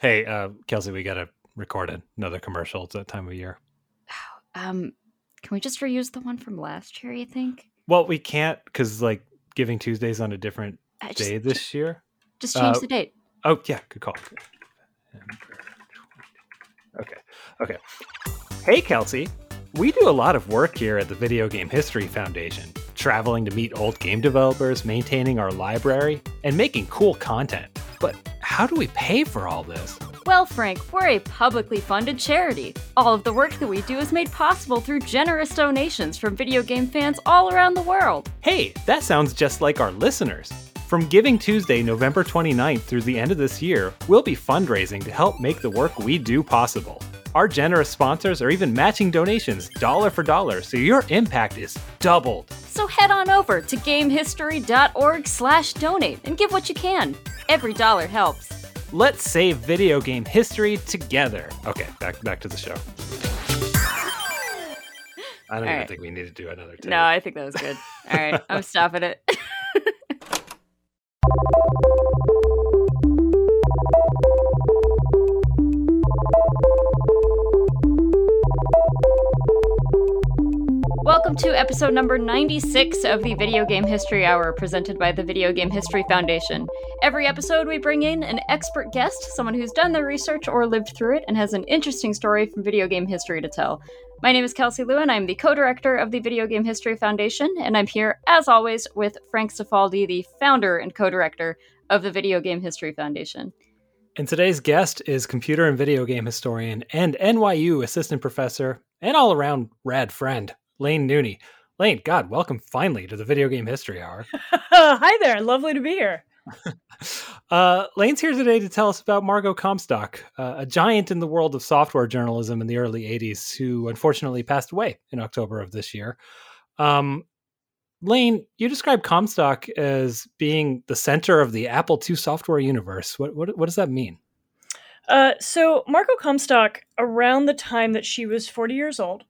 Hey, uh, Kelsey, we got to record another commercial. It's that time of year. Um, can we just reuse the one from last year? You think? Well, we can't because like Giving Tuesday's on a different Uh, just, day this year. just change uh, the date. Oh yeah, good call. Okay, okay. Hey, Kelsey. We do a lot of work here at the Video Game History Foundation, traveling to meet old game developers, maintaining our library, and making cool content. But how do we pay for all this? Well, Frank, we're a publicly funded charity. All of the work that we do is made possible through generous donations from video game fans all around the world. Hey, that sounds just like our listeners. From Giving Tuesday, November 29th through the end of this year, we'll be fundraising to help make the work we do possible. Our generous sponsors are even matching donations dollar for dollar, so your impact is doubled. So head on over to gamehistory.org/donate and give what you can. Every dollar helps. Let's save video game history together. Okay, back back to the show. I don't even right. think we need to do another take. No, I think that was good. All right, I'm stopping it. Welcome to episode number 96 of the Video Game History Hour, presented by the Video Game History Foundation. Every episode, we bring in an expert guest, someone who's done the research or lived through it and has an interesting story from video game history to tell. My name is Kelsey Lewin. I'm the co director of the Video Game History Foundation, and I'm here, as always, with Frank Cifaldi, the founder and co director of the Video Game History Foundation. And today's guest is computer and video game historian and NYU assistant professor and all around rad friend, Laine Nooney. Laine, God, welcome finally to the Video Game History Hour. Hi there. Lovely to be here. Uh, Laine's here today to tell us about Margot Comstock, uh, a giant in the world of software journalism in the early 80s who unfortunately passed away in October of this year. Um, Laine, you describe Comstock as being the center of the Apple II software universe. What, what, what does that mean? Uh, so, Margot Comstock, around the time that she was 40 years old,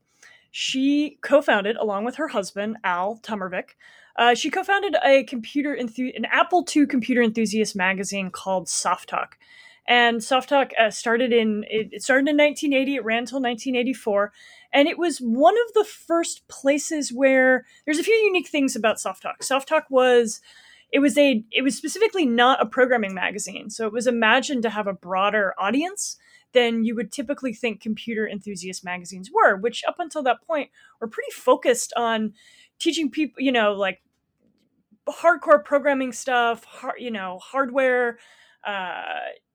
she co founded, along with her husband, Al Tommervik, uh, she co founded a computer enthu- an Apple II computer enthusiast magazine called Soft Talk. And Soft Talk uh, started in it, it started in 1980. It ran until 1984, and it was one of the first places where there's a few unique things about Soft Talk. Soft Talk was it was a it was specifically not a programming magazine, so it was imagined to have a broader audience than you would typically think computer enthusiast magazines were, which up until that point were pretty focused on teaching people, you know, like hardcore programming stuff, hard, you know, hardware. Uh,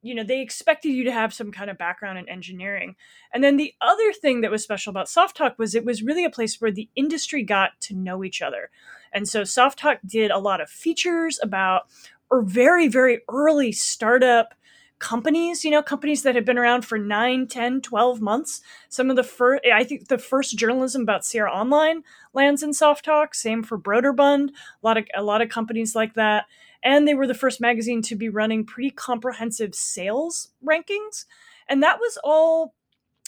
you know, they expected you to have some kind of background in engineering. And then the other thing that was special about Soft Talk was it was really a place where the industry got to know each other. And so Soft Talk did a lot of features about or very, very early startup companies, you know, companies that have been around for 9, 10, 12 months. Some of the first, I think the first journalism about Sierra Online lands in Soft Talk. Same for Broderbund, a lot of, a lot of companies like that. And they were the first magazine to be running pretty comprehensive sales rankings. And that was all,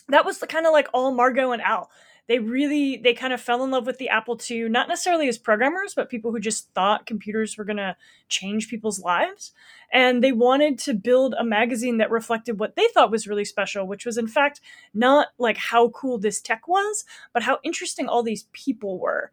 that was the kind of like all Margot and Al they really they kind of fell in love with the apple ii not necessarily as programmers but people who just thought computers were going to change people's lives. And they wanted to build a magazine that reflected what they thought was really special which was in fact not like how cool this tech was but how interesting all these people were.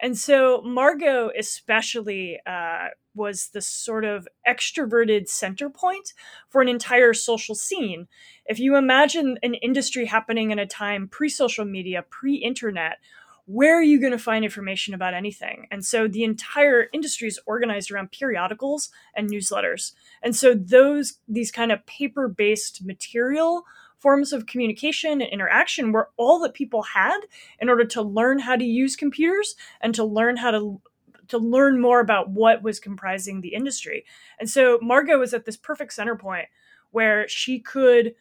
And so Margot, especially, uh, was the sort of extroverted center point for an entire social scene. If you imagine an industry happening in a time pre social media, pre internet, where are you going to find information about anything? And so the entire industry is organized around periodicals and newsletters. And so those, these kind of paper based material forms of communication and interaction were all that people had in order to learn how to use computers and to learn how to to learn more about what was comprising the industry. And so Margot was at this perfect center point where she could,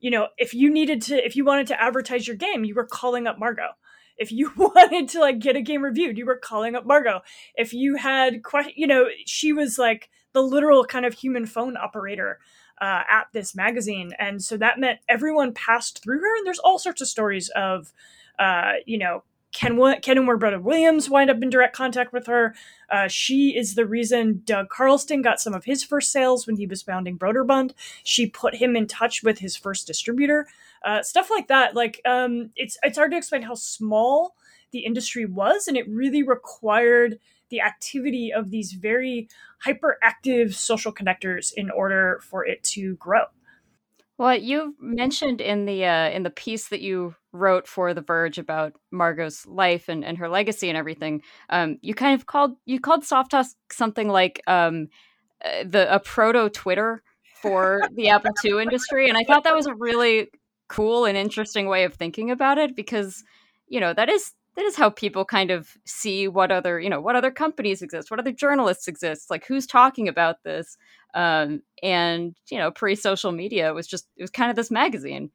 you know, if you needed to if you wanted to advertise your game, you were calling up Margot. If you wanted to like get a game reviewed, you were calling up Margot. If you had que- you know, she was like the literal kind of human phone operator uh, at this magazine. And so that meant everyone passed through her. And there's all sorts of stories of, uh, you know, Ken, Ken and Roberta Williams wind up in direct contact with her. Uh, she is the reason Doug Carlston got some of his first sales when he was founding Broderbund. She put him in touch with his first distributor. Uh, stuff like that. Like um, it's it's hard to explain how small the industry was, and it really required the activity of these very hyperactive social connectors in order for it to grow. Well, you mentioned in the uh, in the piece that you wrote for The Verge about Margot's life and, and her legacy and everything, um, you kind of called you called Softalk something like um, uh, the a proto Twitter for the Apple II industry, and I thought that was a really cool and interesting way of thinking about it because you know that is that is how people kind of see what other you know what other companies exist what other journalists exist like who's talking about this um, and you know pre-social media was just it was kind of this magazine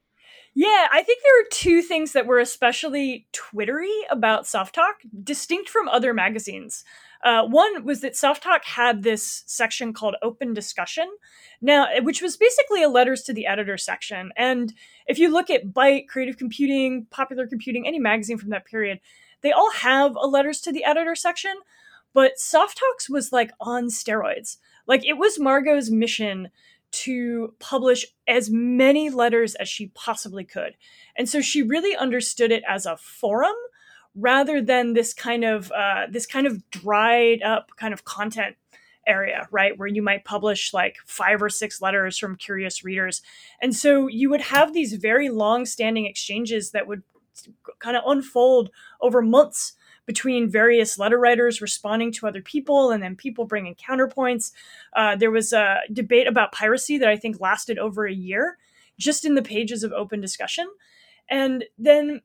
yeah, I think there are two things that were especially twittery about Softalk, distinct from other magazines. Uh, one was that Softalk had this section called Open Discussion, now, which was basically a letters to the editor section. And if you look at Byte, Creative Computing, Popular Computing, any magazine from that period, they all have a letters to the editor section. But Soft Softalks was like on steroids. Like it was Margot's mission to publish as many letters as she possibly could. And so she really understood it as a forum rather than this kind of uh, this kind of dried up kind of content area, right? Where you might publish like five or six letters from curious readers. And so you would have these very long standing exchanges that would kind of unfold over months between various letter writers responding to other people and then people bringing counterpoints. Uh, there was a debate about piracy that I think lasted over a year just in the pages of open discussion. And then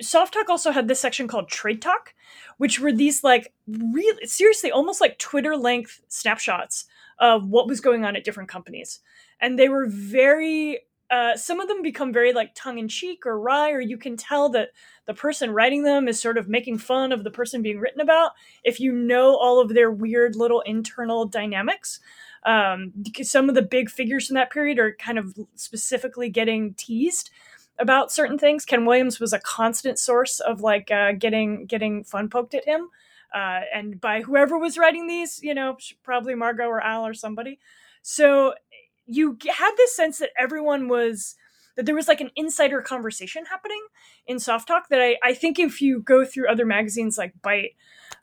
Soft Talk also had this section called Trade Talk, which were these like really seriously almost like Twitter length snapshots of what was going on at different companies. And they were very uh, some of them become very like tongue in cheek or wry, or you can tell that the person writing them is sort of making fun of the person being written about. If you know all of their weird little internal dynamics, um, some of the big figures from that period are kind of specifically getting teased about certain things. Ken Williams was a constant source of like uh, getting getting fun poked at him, uh, and by whoever was writing these, you know, probably Margot or Al or somebody. So you had this sense that everyone was that there was like an insider conversation happening in soft talk that I, I think if you go through other magazines like Byte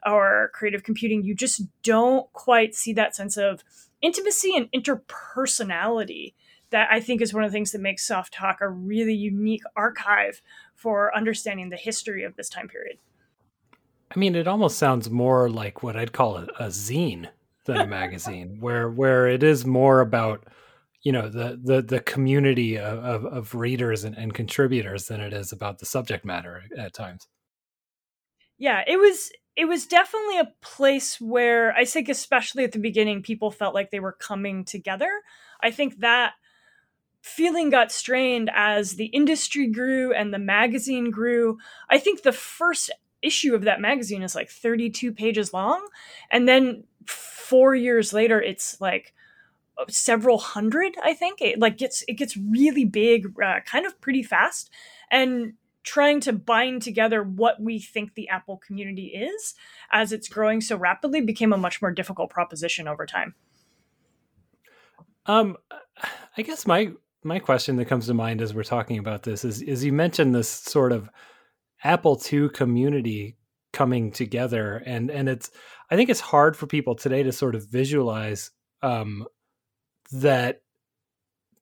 or Creative Computing, you just don't quite see that sense of intimacy and interpersonality that I think is one of the things that makes soft talk a really unique archive for understanding the history of this time period. I mean, it almost sounds more like what I'd call a, a zine than a magazine, where where it is more about you know the the the community of, of, of readers and, and, contributors than it is about the subject matter at times. Yeah it was it was definitely a place where i think especially at the beginning people felt like they were coming together. I think that feeling got strained as the industry grew and the magazine grew. I think the first issue of that magazine is like 32 pages long and then four years later it's like several hundred i think. It like gets it gets really big uh, kind of pretty fast and trying to bind together what we think the apple community is as it's growing so rapidly became a much more difficult proposition over time. Um i guess my my question that comes to mind as we're talking about this is is you mentioned this sort of apple ii community coming together and and it's i think it's hard for people today to sort of visualize um that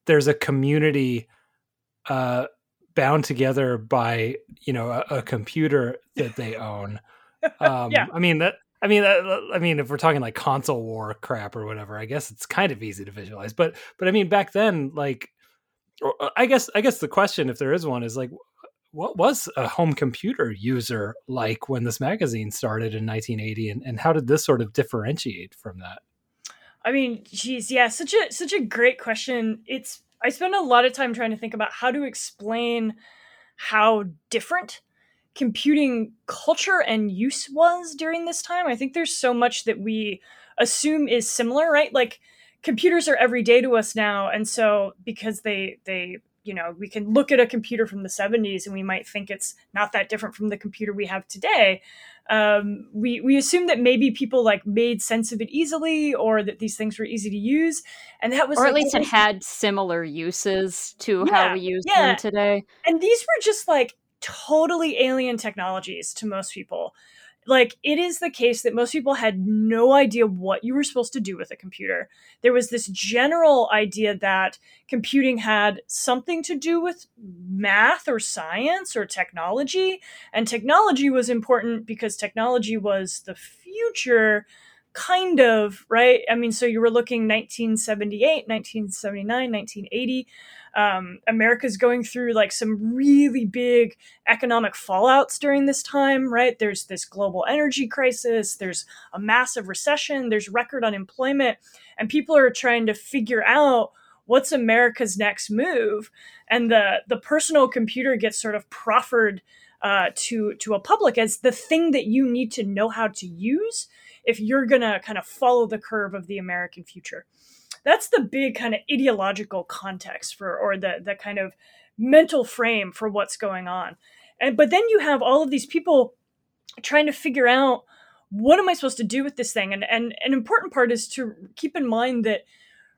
there's a community uh, bound together by you know a, a computer that they own. Um, yeah. I mean that. I mean, I mean, if we're talking like console war crap or whatever, I guess it's kind of easy to visualize. But, but I mean, back then, like, uh, I guess, I guess the question, if there is one, is like, what was a home computer user like when this magazine started in 1980, and, and how did this sort of differentiate from that? I mean, geez, yeah, such a such a great question. It's I spend a lot of time trying to think about how to explain how different computing culture and use was during this time. I think there's so much that we assume is similar, right? Like computers are every day to us now, and so because they they you know we can look at a computer from the 70s and we might think it's not that different from the computer we have today um, we we assume that maybe people like made sense of it easily or that these things were easy to use. And that was or at least it had similar uses to Yeah, how we use yeah. them today. And these were just like totally alien technologies to most people like it is the case that most people had no idea what you were supposed to do with a computer. There was this general idea that computing had something to do with math or science or technology and technology was important because technology was the future kind of right? I mean so you were looking 1978 1979 1980 um, america's going through like some really big economic fallouts during this time right? There's this global energy crisis there's a massive recession there's record unemployment and people are trying to figure out what's america's next move and the the personal computer gets sort of proffered uh, to to a public as the thing that you need to know how to use if you're gonna kind of follow the curve of the american future that's the big kind of ideological context for or the the kind of mental frame for what's going on. And but then you have all of these people trying to figure out what am i supposed to do with this thing? And and an important part is to keep in mind that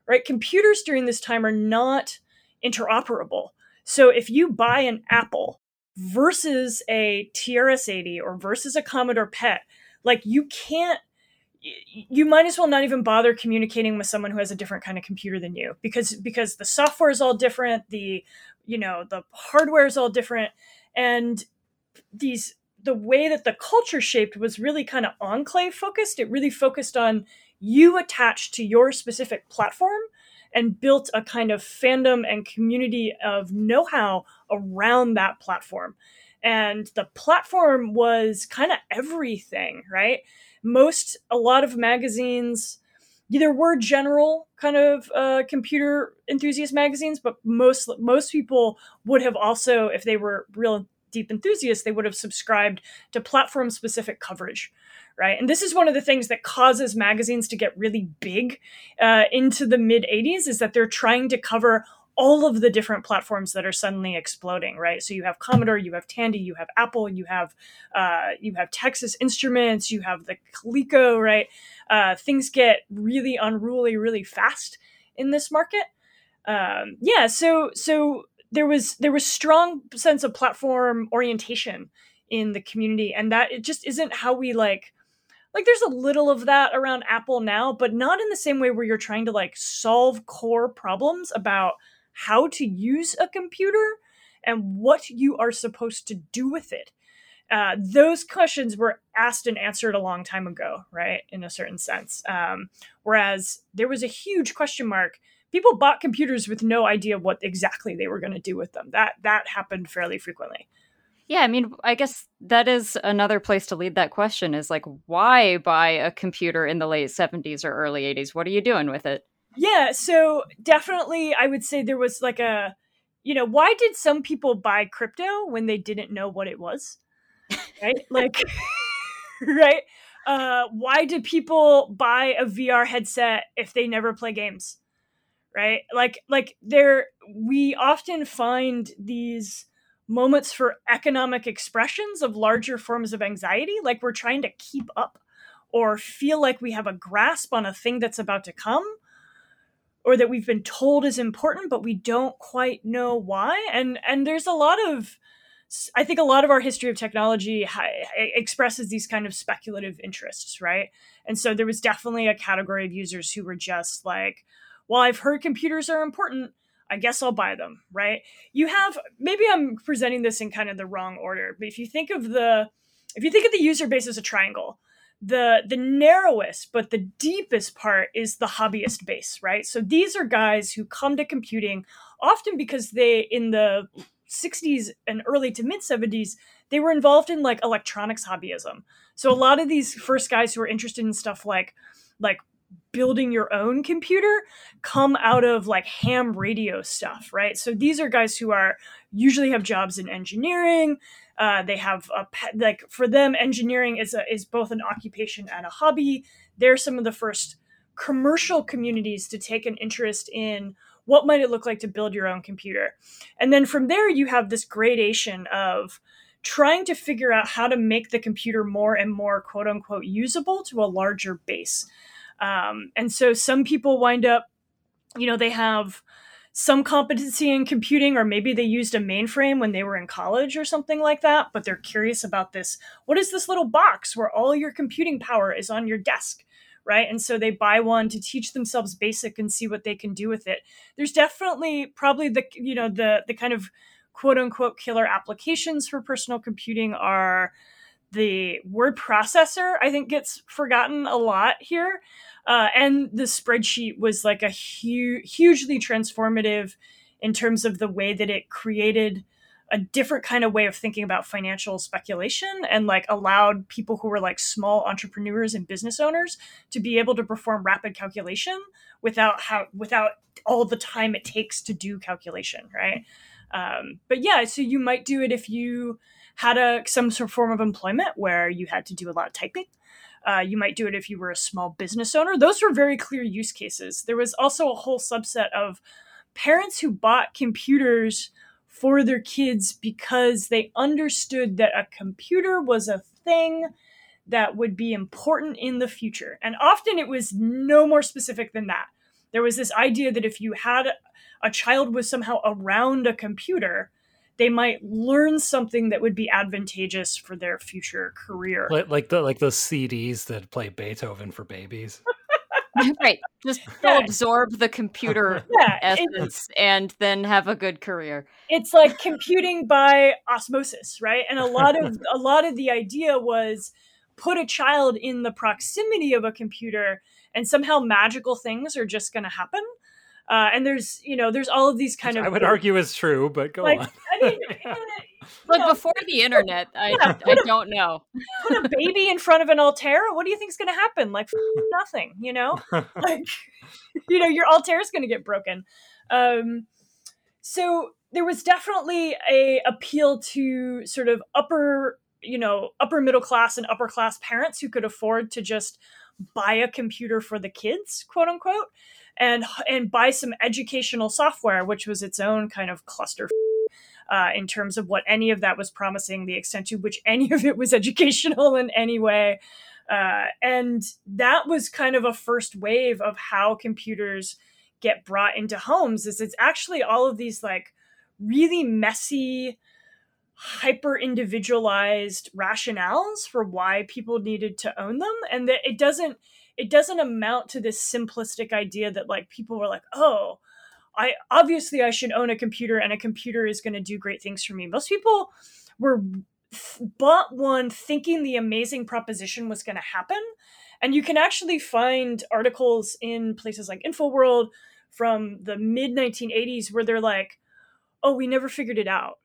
right computers during this time are not interoperable. So if you buy an apple versus a trs-80 or versus a commodore pet like you can't you might as well not even bother communicating with someone who has a different kind of computer than you because because the software is all different the you know the hardware is all different and these the way that the culture shaped was really kind of enclave focused. It really focused on you attached to your specific platform and built a kind of fandom and community of know-how around that platform. And the platform was kind of everything right most a lot of magazines there were general kind of uh, computer enthusiast magazines but most most people would have also if they were real deep enthusiasts they would have subscribed to platform specific coverage right? And this is one of the things that causes magazines to get really big uh, into the mid 80s is that they're trying to cover all of the different platforms that are suddenly exploding right? So you have commodore you have tandy you have apple you have uh, you have texas instruments you have the coleco right? Uh, things get really unruly really fast in this market. Um, yeah so so there was there was strong sense of platform orientation in the community and that it just isn't how we like like there's a little of that around apple now but not in the same way where you're trying to like solve core problems about how to use a computer and what you are supposed to do with it. Uh, those questions were asked and answered a long time ago right in a certain sense. Um, whereas there was a huge question mark. People bought computers with no idea what exactly they were going to do with them. That that happened fairly frequently. Yeah, I mean, I guess that is another place to lead that question is like, why buy a computer in the late 70s or early 80s? What are you doing with it? Yeah, so definitely I would say there was like a you know, why did some people buy crypto when they didn't know what it was? Right? like right? Uh why do people buy a VR headset if they never play games? Right? Like like there we often find these moments for economic expressions of larger forms of anxiety like we're trying to keep up or feel like we have a grasp on a thing that's about to come or that we've been told is important but we don't quite know why. And and there's a lot of i think a lot of our history of technology expresses these kind of speculative interests right? And so there was definitely a category of users who were just like well i've heard computers are important. I guess i'll buy them right? You have maybe i'm presenting this in kind of the wrong order but if you think of the if you think of the user base as a triangle the the narrowest but the deepest part is the hobbyist base right? So these are guys who come to computing often because they in the 60s and early to mid 70s they were involved in like electronics hobbyism. So a lot of these first guys who are interested in stuff like like building your own computer come out of like ham radio stuff right? So these are guys who are usually have jobs in engineering uh, they have a pe- like for them engineering is a, is both an occupation and a hobby they're some of the first commercial communities to take an interest in what might it look like to build your own computer? And then from there, you have this gradation of trying to figure out how to make the computer more and more quote unquote usable to a larger base. Um, and so some people wind up, you know, they have some competency in computing, or maybe they used a mainframe when they were in college or something like that, but they're curious about this. What is this little box where all your computing power is on your desk? Right. And so they buy one to teach themselves basic and see what they can do with it. There's definitely probably the, you know, the, the kind of quote unquote killer applications for personal computing are the word processor, I think gets forgotten a lot here. Uh, and the spreadsheet was like a hu- hugely transformative in terms of the way that it created a different kind of way of thinking about financial speculation and like allowed people who were like small entrepreneurs and business owners to be able to perform rapid calculation without how without all the time it takes to do calculation right? Um, but yeah so you might do it if you had a some sort of form of employment where you had to do a lot of typing uh, you might do it if you were a small business owner. Those were very clear use cases. There was also a whole subset of parents who bought computers for their kids because they understood that a computer was a thing that would be important in the future. And often it was no more specific than that. There was this idea that if you had a child was somehow around a computer, they might learn something that would be advantageous for their future career. Like, like the like those CDs that play Beethoven for babies. right. Just they'll absorb the computer yeah, essence and then have a good career. It's like computing by osmosis, right? And a lot of a lot of the idea was put a child in the proximity of a computer and somehow magical things are just going to happen. Uh, and there's you know there's all of these kind Which of I would argue is true, but go like, on. I mean, like know, before the internet, I, yeah, I, I don't know. Put a baby in front of an Altair. What do you think is going to happen? Like nothing, you know. like you know your Altair is going to get broken. Um, so there was definitely a appeal to sort of upper you know upper middle class and upper class parents who could afford to just buy a computer for the kids quote unquote and and buy some educational software, which was its own kind of cluster. Uh, in terms of what any of that was promising, the extent to which any of it was educational in any way. Uh, and that was kind of a first wave of how computers get brought into homes is it's actually all of these like really messy hyper individualized rationales for why people needed to own them and that it doesn't it doesn't amount to this simplistic idea that like people were like, oh, I obviously I should own a computer and a computer is going to do great things for me. Most people were bought one thinking the amazing proposition was going to happen. And you can actually find articles in places like InfoWorld from the mid 1980s where they're like, "Oh, we never figured it out."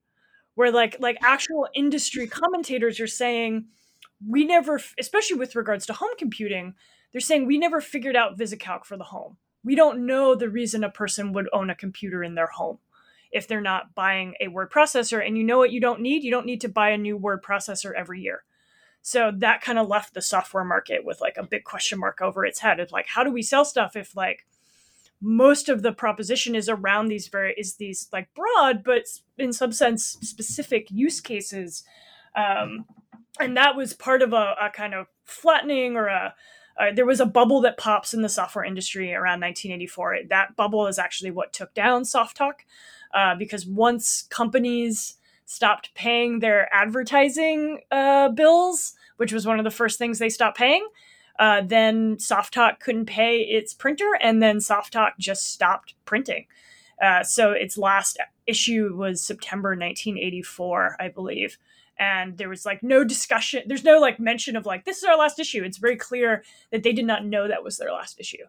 Where like like actual industry commentators are saying, "We never especially with regards to home computing, they're saying we never figured out VisiCalc for the home. We don't know the reason a person would own a computer in their home if they're not buying a word processor. And you know what you don't need? You don't need to buy a new word processor every year. So that kind of left the software market with like a big question mark over its head. It's like, how do we sell stuff if like most of the proposition is around these very is these like broad, but in some sense specific use cases. Um, and that was part of a, a kind of flattening or a uh, there was a bubble that pops in the software industry around 1984. That bubble is actually what took down SoftTalk uh, because once companies stopped paying their advertising uh, bills, which was one of the first things they stopped paying, uh, then SoftTalk couldn't pay its printer, and then SoftTalk just stopped printing. Uh, so its last issue was September 1984, I believe and there was like no discussion there's no like mention of like this is our last issue it's very clear that they did not know that was their last issue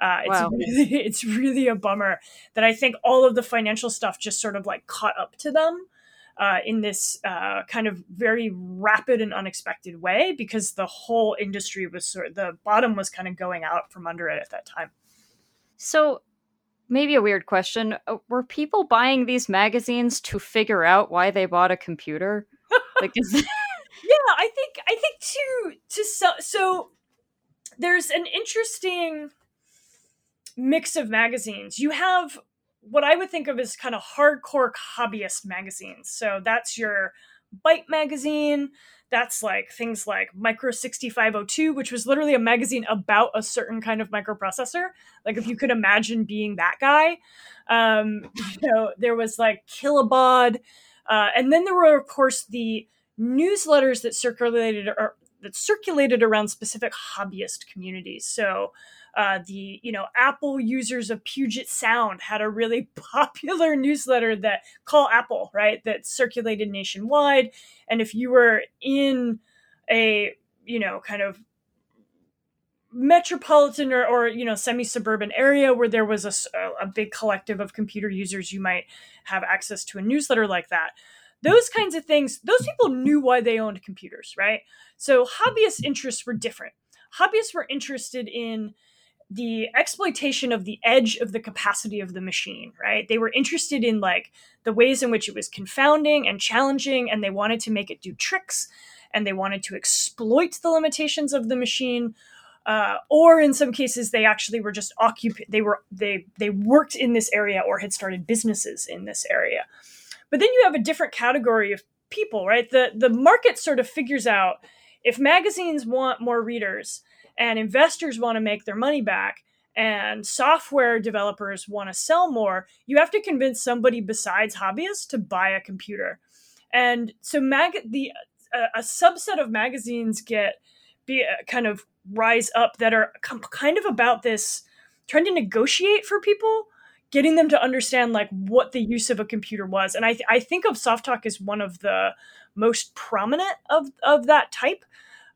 uh, it's wow. really it's really a bummer that I think all of the financial stuff just sort of like caught up to them uh, in this uh, kind of very rapid and unexpected way because the whole industry was sort of, the bottom was kind of going out from under it at that time. So maybe a weird question: uh, Were people buying these magazines to figure out why they bought a computer? Like, is yeah, I think I think to to so, so there's an interesting mix of magazines. You have what I would think of as kind of hardcore hobbyist magazines. So that's your Byte magazine. That's like things like Micro 6502, which was literally a magazine about a certain kind of microprocessor. Like if you could imagine being that guy. Um, you know, there was like Kilobaud. Uh, and then there were, of course, the newsletters that circulated or that circulated around specific hobbyist communities. So uh, the you know Apple users of Puget Sound had a really popular newsletter that call Apple right that circulated nationwide, and if you were in a you know kind of metropolitan or, or you know semi-suburban area where there was a, a big collective of computer users you might have access to a newsletter like that. Those kinds of things those people knew why they owned computers right? So hobbyist interests were different. Hobbyists were interested in the exploitation of the edge of the capacity of the machine, right? They were interested in like the ways in which it was confounding and challenging, and they wanted to make it do tricks and they wanted to exploit the limitations of the machine. Uh, or in some cases, they actually were just occupied. They were they they worked in this area or had started businesses in this area. But then you have a different category of people, right? The the market sort of figures out if magazines want more readers, and investors want to make their money back and software developers want to sell more, you have to convince somebody besides hobbyists to buy a computer. And so mag the a, a subset of magazines get be uh, kind of rise up that are kind of about this trying to negotiate for people getting them to understand like what the use of a computer was and i, th- I think of soft talk as one of the most prominent of, of that type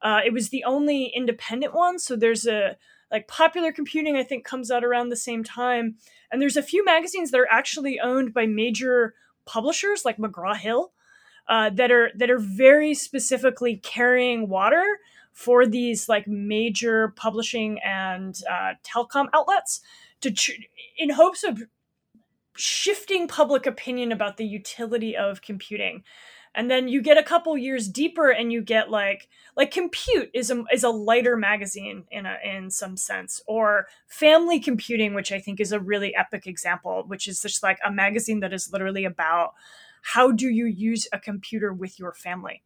uh, it was the only independent one. So there's a like popular computing, I think, comes out around the same time. And there's a few magazines that are actually owned by major publishers like McGraw Hill uh, that are that are very specifically carrying water for these like major publishing and uh, telecom outlets to tr- in hopes of shifting public opinion about the utility of computing and then you get a couple years deeper and you get like like compute is a is a lighter magazine in a in some sense or family computing which i think is a really epic example which is just like a magazine that is literally about how do you use a computer with your family.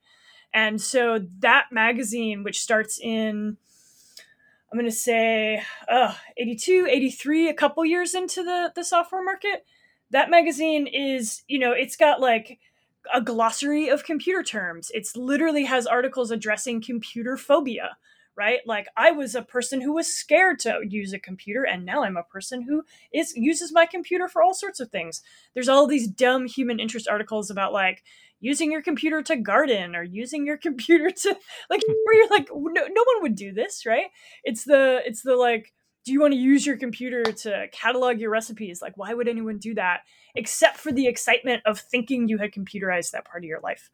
And so that magazine which starts in i'm going to say uh, 82 83 a couple years into the the software market that magazine is you know it's got like a glossary of computer terms. It's literally has articles addressing computer phobia, right? Like I was a person who was scared to use a computer and now I'm a person who is uses my computer for all sorts of things. There's all these dumb human interest articles about like using your computer to garden or using your computer to like hmm. where you're like no, no one would do this, right? It's the it's the like do you want to use your computer to catalog your recipes? Like, why would anyone do that except for the excitement of thinking you had computerized that part of your life?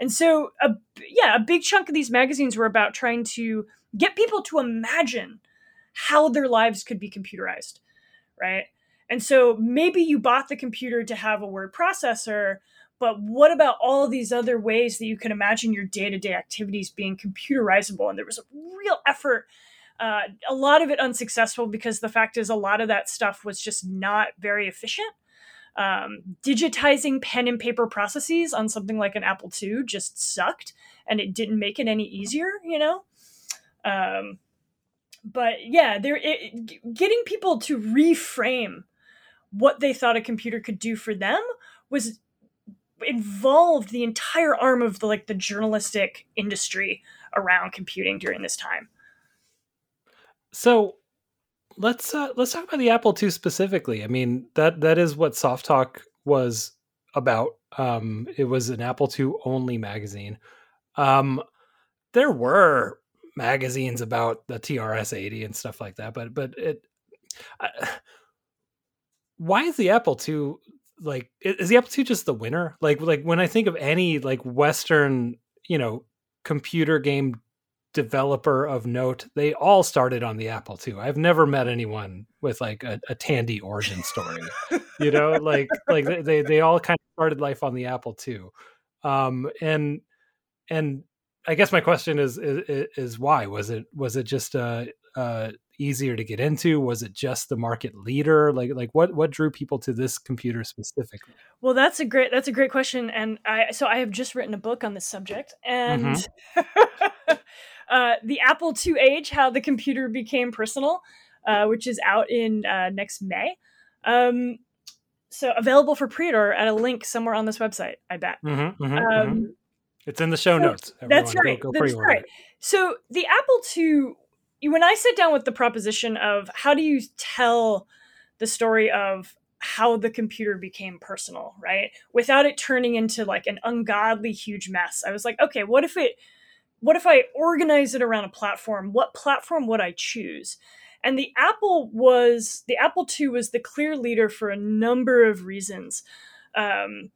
And so, a, yeah, a big chunk of these magazines were about trying to get people to imagine how their lives could be computerized, right? And so maybe you bought the computer to have a word processor, but what about all these other ways that you can imagine your day to day activities being computerizable? And there was a real effort uh, a lot of it unsuccessful because the fact is a lot of that stuff was just not very efficient. Um, digitizing pen and paper processes on something like an Apple II just sucked, and it didn't make it any easier, you know. Um, but yeah, there getting people to reframe what they thought a computer could do for them was involved the entire arm of the like the journalistic industry around computing during this time. So let's uh, let's talk about the Apple II specifically. I mean that that is what Soft Talk was about. Um, it was an Apple II only magazine. Um, there were magazines about the TRS eighty and stuff like that, but but it. I, why is the Apple II like? Is the Apple II just the winner? Like like when I think of any like Western you know computer game developer of note, they all started on the Apple II. I've never met anyone with like a, a Tandy origin story. you know, like like they they all kind of started life on the Apple II. Um, and and I guess my question is, is is why was it was it just a, a easier to get into? Was it just the market leader? Like like what what drew people to this computer specifically? Well, that's a great that's a great question, and I so I have just written a book on this subject, and mm-hmm. uh, the Apple II Age: How the Computer Became Personal, uh, which is out in uh, next May. Um, so available for pre-order at a link somewhere on this website. I bet. Mm-hmm, mm-hmm, um, mm-hmm. It's in the show notes. Everyone. That's right. Go, go that's right. So the Apple II, when I sit down with the proposition of how do you tell the story of how the computer became personal, right? Without it turning into like an ungodly huge mess. I was like, okay, what if it what if I organize it around a platform? What platform would I choose? And the Apple was the Apple II was the clear leader for a number of reasons. Um,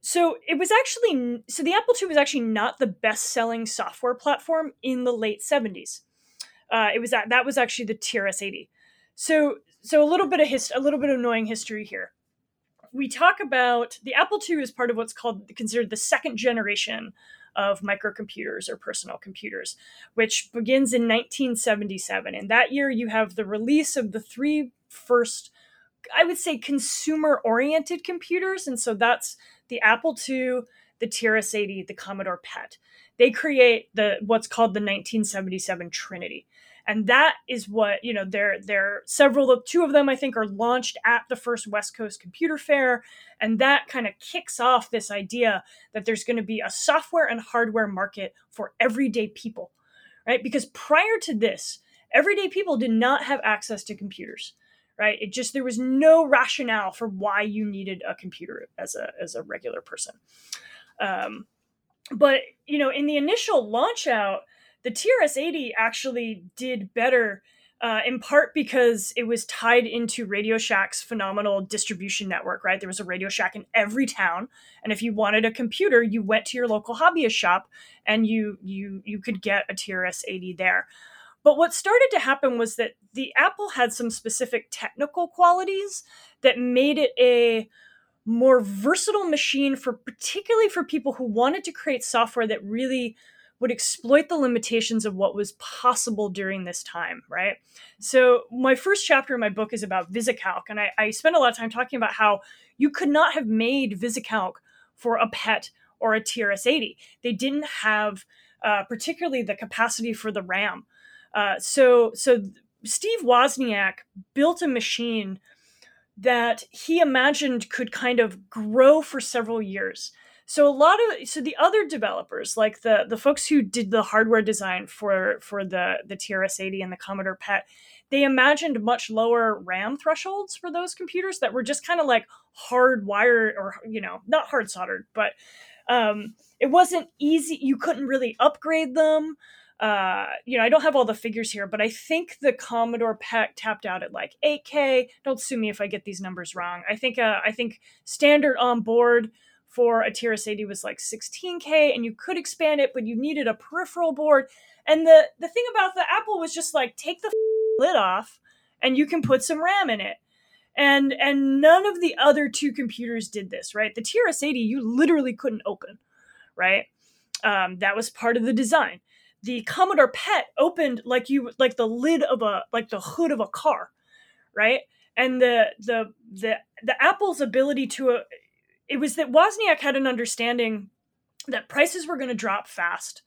so it was actually so the Apple II was actually not the best-selling software platform in the late 70s. Uh, it was that that was actually the TRS-80. So so a little bit of hist- a little bit of annoying history here. We talk about the Apple II is part of what's called considered the second generation of microcomputers or personal computers, which begins in 1977. And that year, you have the release of the three first, I would say, consumer oriented computers. And so that's the Apple II, the TRS 80, the Commodore PET. They create the what's called the 1977 Trinity and that is what you know there there several of two of them i think are launched at the first west coast computer fair. And that kind of kicks off this idea that there's going to be a software and hardware market for everyday people right? Because prior to this everyday people did not have access to computers right? It just there was no rationale for why you needed a computer as a as a regular person. Um, but you know in the initial launch out the TRS-80 actually did better uh, in part because it was tied into Radio Shack's phenomenal distribution network, right? There was a Radio Shack in every town, and if you wanted a computer, you went to your local hobbyist shop and you you you could get a TRS-80 there. But what started to happen was that the Apple had some specific technical qualities that made it a more versatile machine for particularly for people who wanted to create software that really would exploit the limitations of what was possible during this time, right? So, my first chapter in my book is about VisiCalc, and I, I spend a lot of time talking about how you could not have made VisiCalc for a PET or a TRS 80. They didn't have uh, particularly the capacity for the RAM. Uh, so, so Steve Wozniak built a machine that he imagined could kind of grow for several years so a lot of so the other developers like the the folks who did the hardware design for for the the trs-80 and the commodore pet they imagined much lower ram thresholds for those computers that were just kind of like hardwired or you know not hard soldered but um, it wasn't easy you couldn't really upgrade them uh, you know, I don't have all the figures here, but I think the Commodore PET tapped out at like 8K. Don't sue me if I get these numbers wrong. I think uh, I think standard on board for a TRS-80 was like 16K and you could expand it, but you needed a peripheral board. And the, the thing about the Apple was just like, take the lid off and you can put some RAM in it. And, and none of the other two computers did this, right? The TRS-80, you literally couldn't open, right? Um, that was part of the design. The Commodore PET opened like you, like the lid of a, like the hood of a car, right? And the, the, the, the Apple's ability to, uh, it was that Wozniak had an understanding that prices were going to drop fast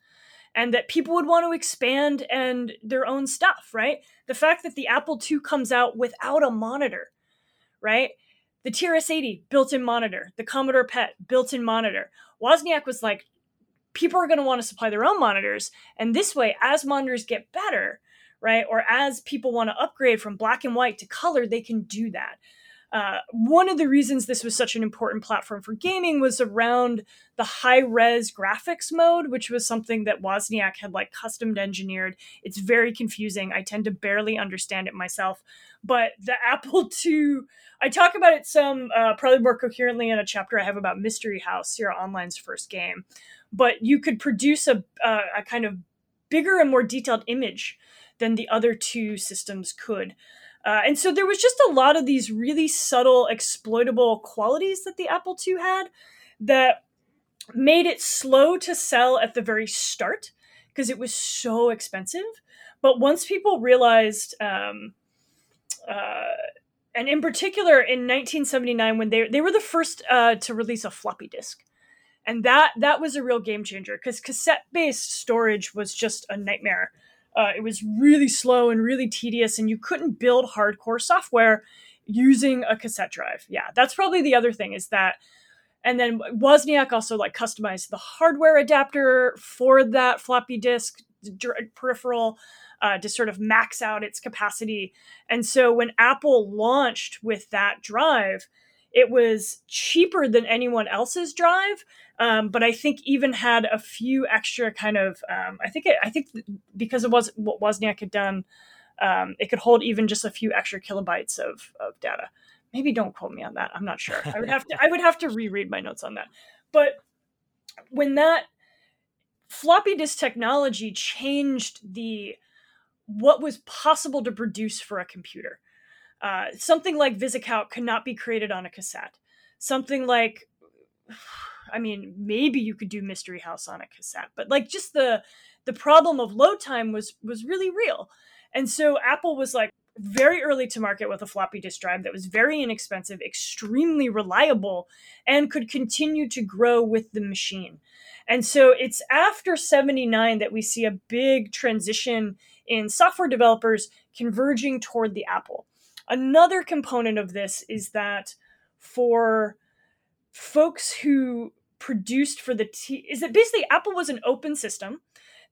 and that people would want to expand and their own stuff, right? The fact that the Apple II comes out without a monitor, right? The TRS-80 built-in monitor, the Commodore PET built-in monitor. Wozniak was like, people are going to want to supply their own monitors, and this way, as monitors get better, right, or as people want to upgrade from black and white to color, they can do that. Uh, one of the reasons this was such an important platform for gaming was around the high res graphics mode, which was something that Wozniak had like custom engineered. It's very confusing. I tend to barely understand it myself. But the Apple II, I talk about it some, uh, probably more coherently in a chapter I have about Mystery House, Sierra Online's first game. But you could produce a, uh, a kind of bigger and more detailed image than the other two systems could. Uh, and so there was just a lot of these really subtle exploitable qualities that the Apple II had that made it slow to sell at the very start because it was so expensive. But once people realized, um, uh, and in particular in 1979 when they they were the first uh, to release a floppy disk, and that that was a real game changer because cassette based storage was just a nightmare. Uh, it was really slow and really tedious, and you couldn't build hardcore software using a cassette drive. Yeah, that's probably the other thing is that. And then Wozniak also like customized the hardware adapter for that floppy disk peripheral uh, to sort of max out its capacity. And so when Apple launched with that drive, it was cheaper than anyone else's drive, um, but I think even had a few extra kind of. Um, I think it, I think because it was what Wozniak had done, um, it could hold even just a few extra kilobytes of of data. Maybe don't quote me on that. I'm not sure. I would have to. I would have to reread my notes on that. But when that floppy disk technology changed the what was possible to produce for a computer. Uh, something like VisiCalc cannot be created on a cassette. Something like, I mean, maybe you could do Mystery House on a cassette, but like just the the problem of load time was was really real. And so Apple was like very early to market with a floppy disk drive that was very inexpensive, extremely reliable, and could continue to grow with the machine. And so it's after 79 that we see a big transition in software developers converging toward the Apple. Another component of this is that for folks who produced for the T, is that basically Apple was an open system.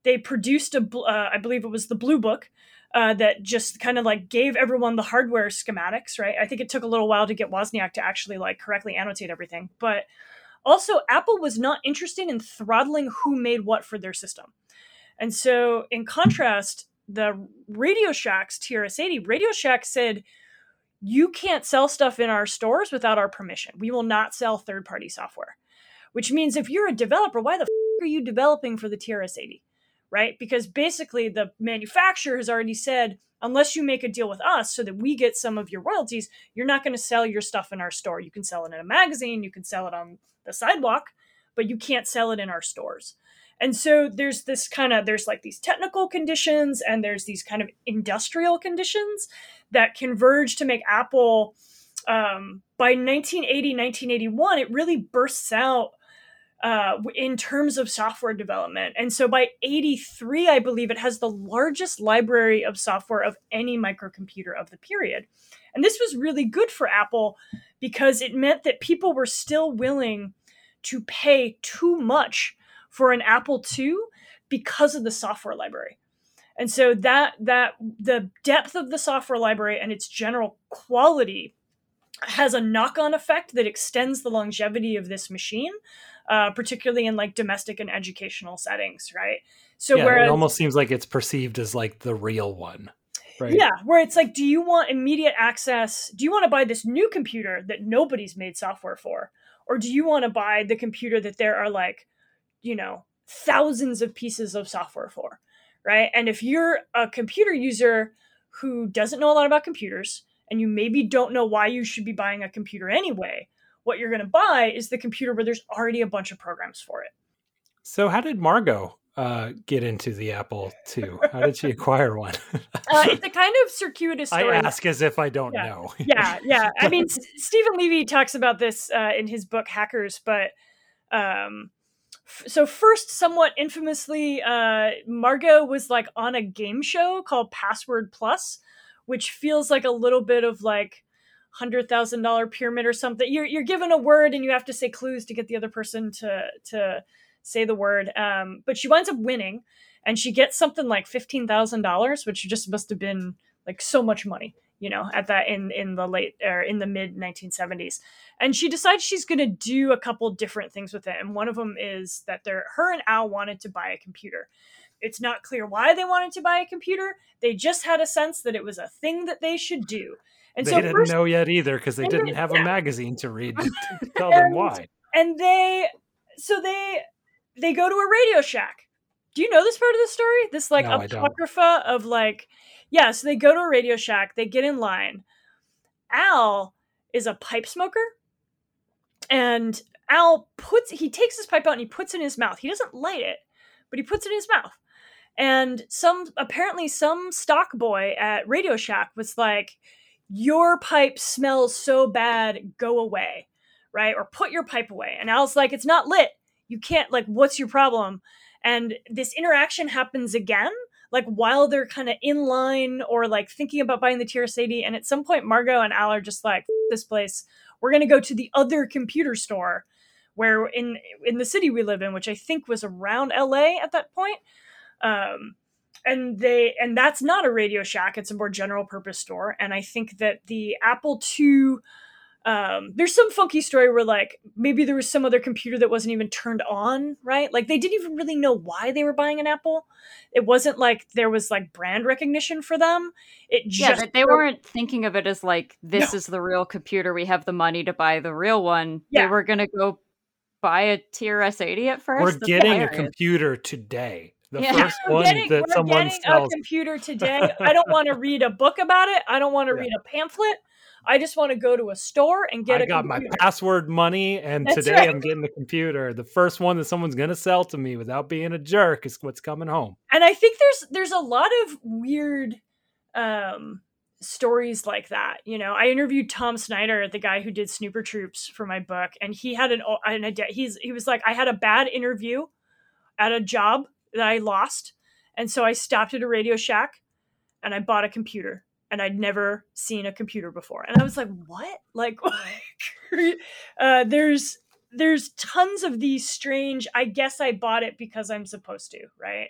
They produced a, uh, I believe it was the Blue Book, uh, that just kind of like gave everyone the hardware schematics, right? I think it took a little while to get Wozniak to actually like correctly annotate everything, but also Apple was not interested in throttling who made what for their system. And so, in contrast, the Radio Shack's TRS-80, Radio Shack said, "You can't sell stuff in our stores without our permission. We will not sell third-party software." Which means if you're a developer, why the f- are you developing for the TRS-80? Right? Because basically the manufacturer has already said, unless you make a deal with us so that we get some of your royalties, you're not going to sell your stuff in our store. You can sell it in a magazine, you can sell it on the sidewalk, but you can't sell it in our stores. And so there's this kind of there's like these technical conditions and there's these kind of industrial conditions that converge to make Apple um, by 1980 1981 it really bursts out uh, in terms of software development. And so by 83, I believe it has the largest library of software of any microcomputer of the period. And this was really good for Apple because it meant that people were still willing to pay too much for an Apple II because of the software library. And so that that the depth of the software library and its general quality has a knock-on effect that extends the longevity of this machine, uh, particularly in like domestic and educational settings, right? So yeah, whereas, it almost seems like it's perceived as like the real one. Right. Yeah, where it's like, do you want immediate access? Do you want to buy this new computer that nobody's made software for? Or do you want to buy the computer that there are like you know, thousands of pieces of software for, right? And if you're a computer user who doesn't know a lot about computers and you maybe don't know why you should be buying a computer anyway, what you're going to buy is the computer where there's already a bunch of programs for it. So, how did Margot uh, get into the Apple II? How did she acquire one? uh, it's a kind of circuitous story. I ask as if I don't yeah. know. yeah, yeah. I mean, Steven Levy talks about this uh, in his book Hackers, but um, so first somewhat infamously uh margot was like on a game show called password plus which feels like a little bit of like hundred thousand dollar pyramid or something. You're, you're given a word and you have to say clues to get the other person to to say the word um but she winds up winning and she gets something like $15000 which just must have been like so much money you know at that in in the late or in the mid 1970s and she decides she's going to do a couple different things with it. And one of them is that they're her and al wanted to buy a computer. It's not clear why they wanted to buy a computer. They just had a sense that it was a thing that they should do. And so they so didn't first, know yet either because they, they, didn't have yeah. a magazine to read to tell and, them why. and they so they they go to a radio shack do you know this part of the story this like no, apocrypha of like yeah, so they go to a Radio Shack, they get in line. Al is a pipe smoker. And Al puts he takes his pipe out and he puts it in his mouth. He doesn't light it, but he puts it in his mouth. And some apparently some stock boy at Radio Shack was like, Your pipe smells so bad, go away. Right? Or put your pipe away. And Al's like, It's not lit. You can't, like, what's your problem? And this interaction happens again, like while they're kind of in line or like thinking about buying the TRS-80. And at some point, Margot and Al are just like, this place, we're going to go to the other computer store where in in the city we live in, which I think was around LA at that point. Um, and they and that's not a Radio Shack; it's a more general purpose store. And I think that the Apple II um, there's some funky story where like maybe there was some other computer that wasn't even turned on, right? Like they didn't even really know why they were buying an Apple. It wasn't like there was like brand recognition for them. It just yeah, they weren't thinking of it as like this no. is the real computer. We have the money to buy the real one. Yeah. They were gonna go buy a TRS-80 at first. We're That's getting hilarious. a computer today. The yeah. first one getting, that someone sells. a computer today. I don't want to read a book about it. I don't want to yeah. read a pamphlet. I just want to go to a store and get. I got computer. my password money, and That's today right. I'm getting the computer. The first one that someone's going to sell to me without being a jerk is what's coming home. And I think there's there's a lot of weird um, stories like that. You know, I interviewed Tom Snyder, the guy who did Snooper Troops for my book, and he had an an he's he was like, I had a bad interview at a job that I lost, and so I stopped at a Radio Shack and I bought a computer and I'd never seen a computer before. And I was like, what? Like, uh, there's there's tons of these strange. I guess I bought it because I'm supposed to, right?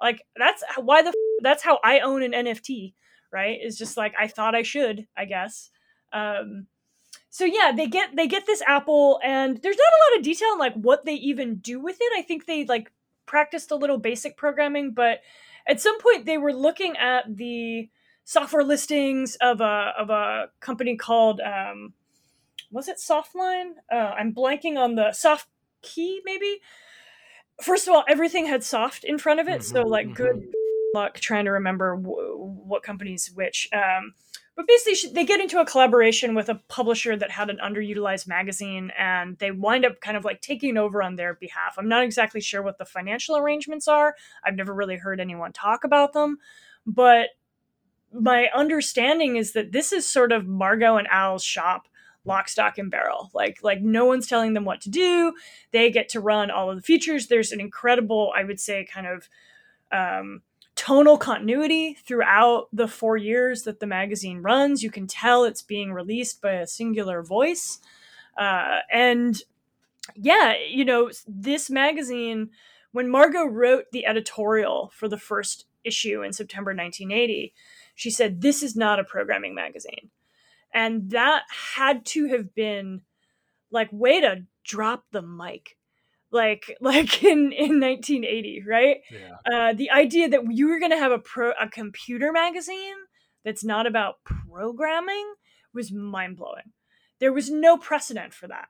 Like that's why the that's how I own an NFT, right? Is just like I thought I should, I guess. Um, so yeah, they get they get this apple, and there's not a lot of detail on like what they even do with it. I think they like practiced a little basic programming, but at some point they were looking at the software listings of a of a company called um, was it Softline? Uh, I'm blanking on the Soft Key maybe. First of all, everything had soft in front of it, mm-hmm, so like mm-hmm. good luck trying to remember w- what companies which. Um, but basically, they get into a collaboration with a publisher that had an underutilized magazine, and they wind up kind of like taking over on their behalf. I'm not exactly sure what the financial arrangements are. I've never really heard anyone talk about them, but my understanding is that this is sort of Margot and Al's shop lock stock and barrel. Like like no one's telling them what to do. They get to run all of the features. There's an incredible i would say kind of um, tonal continuity throughout the four years that the magazine runs. You can tell it's being released by a singular voice. Uh, and yeah you know this magazine when margot wrote the editorial for the first issue in september 1980 she said, This is not a programming magazine. And that had to have been like, way to drop the mic. Like, like in, in 1980, right? Yeah. Uh, the idea that you were going to have a pro, a computer magazine that's not about programming was mind blowing. There was no precedent for that.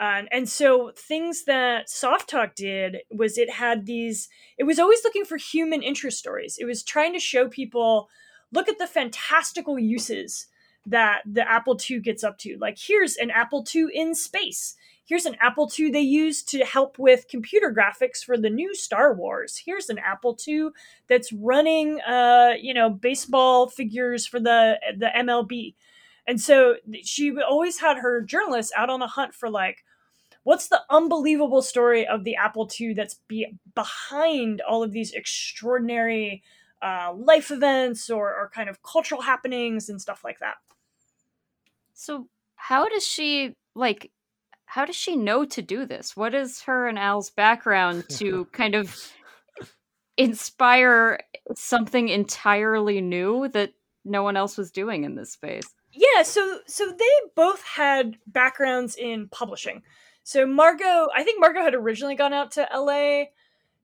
Uh, and so things that softalk did was it had these it was always looking for human interest stories it was trying to show people look at the fantastical uses that the Apple II gets up to. Like, here's an Apple II in space. Here's an Apple II they use to help with computer graphics for the new Star Wars. Here's an Apple II that's running, uh, you know, baseball figures for the the MLB. And so she always had her journalists out on a hunt for like, what's the unbelievable story of the Apple II that's be behind all of these extraordinary uh, life events or, or kind of cultural happenings and stuff like that. So, how does she like? How does she know to do this? What is her and Al's background to kind of inspire something entirely new that no one else was doing in this space? Yeah, so so they both had backgrounds in publishing. So Margot, I think Margot had originally gone out to LA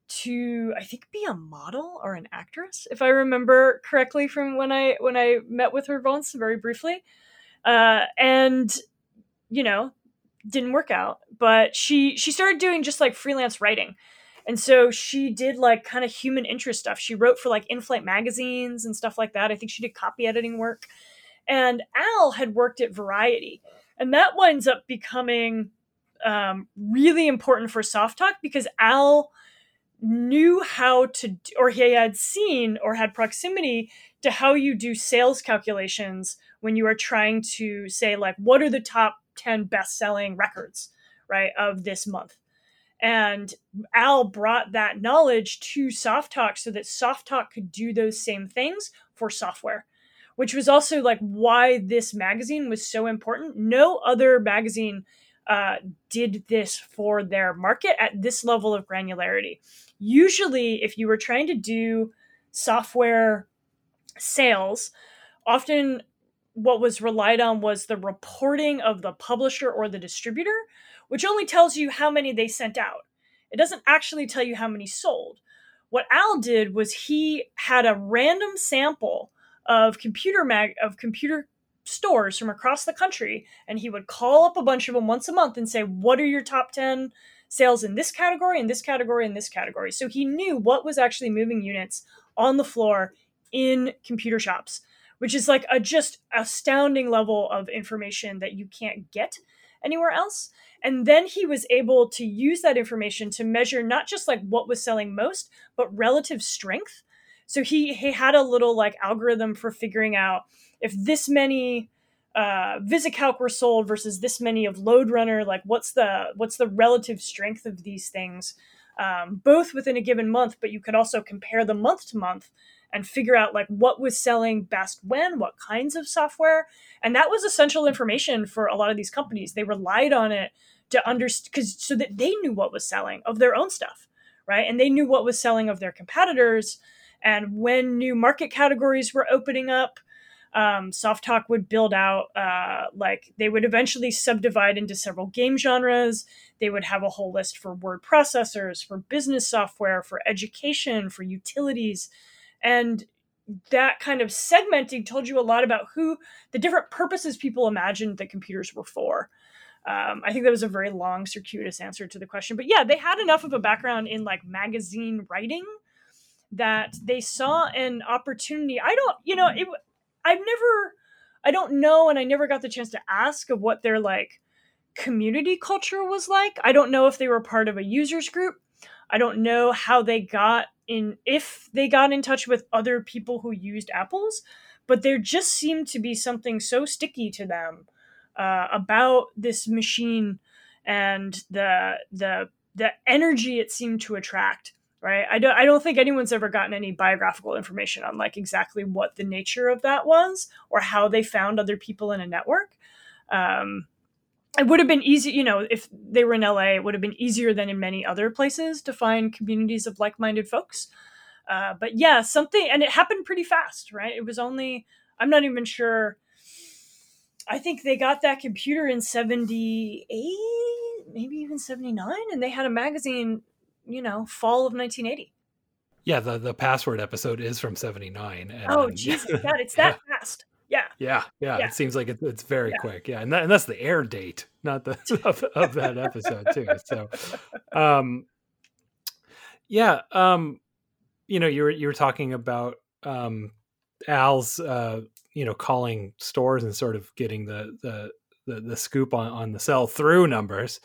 to I think be a model or an actress, if I remember correctly from when I when I met with her once very briefly. Uh, and you know, didn't work out. But she she started doing just like freelance writing. And so she did like kind of human interest stuff. She wrote for like in-flight magazines and stuff like that. I think she did copy editing work. And Al had worked at Variety. And that winds up becoming um, really important for Softalk because Al knew how to or he had seen or had proximity to how you do sales calculations when you are trying to say like what are the top 10 best selling records right of this month? And al brought that knowledge to softalk so that softalk could do those same things for software which was also like why this magazine was so important. No other magazine uh, did this for their market at this level of granularity. Usually if you were trying to do software sales often what was relied on was the reporting of the publisher or the distributor which only tells you how many they sent out. It doesn't actually tell you how many sold. What al did was he had a random sample of computer mag of computer stores from across the country and he would call up a bunch of them once a month and say what are your top 10 sales in this category, in this category, in this category. So he knew what was actually moving units on the floor in computer shops, which is like a just astounding level of information that you can't get anywhere else. And then he was able to use that information to measure not just like what was selling most, but relative strength. So he he had a little like algorithm for figuring out if this many uh, VisiCalc were sold versus this many of Lode Runner. Like, what's the what's the relative strength of these things, um, both within a given month, but you could also compare them month to month and figure out like what was selling best when, what kinds of software, and that was essential information for a lot of these companies. They relied on it to understand because so that they knew what was selling of their own stuff, right, and they knew what was selling of their competitors. And when new market categories were opening up, um, Softalk would build out uh, like they would eventually subdivide into several game genres. They would have a whole list for word processors, for business software, for education, for utilities, and that kind of segmenting told you a lot about who the different purposes people imagined that computers were for. Um, I think that was a very long, circuitous answer to the question, but yeah, they had enough of a background in like magazine writing that they saw an opportunity. I don't, you know, it I've never, I don't know, and I never got the chance to ask of what their like community culture was like. I don't know if they were part of a users group. I don't know how they got in, if they got in touch with other people who used apples, but there just seemed to be something so sticky to them uh, about this machine and the the the energy it seemed to attract right? I don't i don't think anyone's ever gotten any biographical information on like exactly what the nature of that was or how they found other people in a network. Um it would have been easy you know if they were in la it would have been easier than in many other places to find communities of like-minded folks. Uh, but yeah something and it happened pretty fast right? It was only i'm not even sure i think they got that computer in 78 maybe even 79 and they had a magazine you know, fall of 1980. Yeah, the the password episode is from 79. And, oh, Jesus, God, it's that yeah. fast. Yeah. yeah. yeah. Yeah. It seems like it, it's very yeah. quick. Yeah. And, that, and that's the air date, not the of, of that episode too. So, um, yeah. Um, you know, you were, you were talking about, um, Al's, uh, you know, calling stores and sort of getting the, the, the, the scoop on, on the sell through numbers.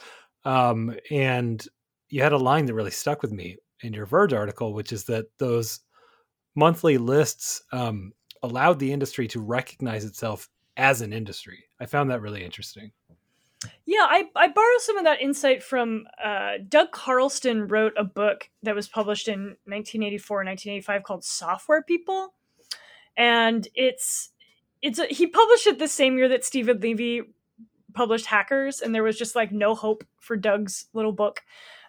Um, and you had a line that really stuck with me in your Verge article, which is that those monthly lists um, allowed the industry to recognize itself as an industry. I found that really interesting. Yeah, I, I borrow some of that insight from uh, Doug Carlston wrote a book that was published in 1984 1985 called Software People. And it's it's a, he published it the same year that Steven Levy published Hackers, and there was just like no hope for Doug's little book.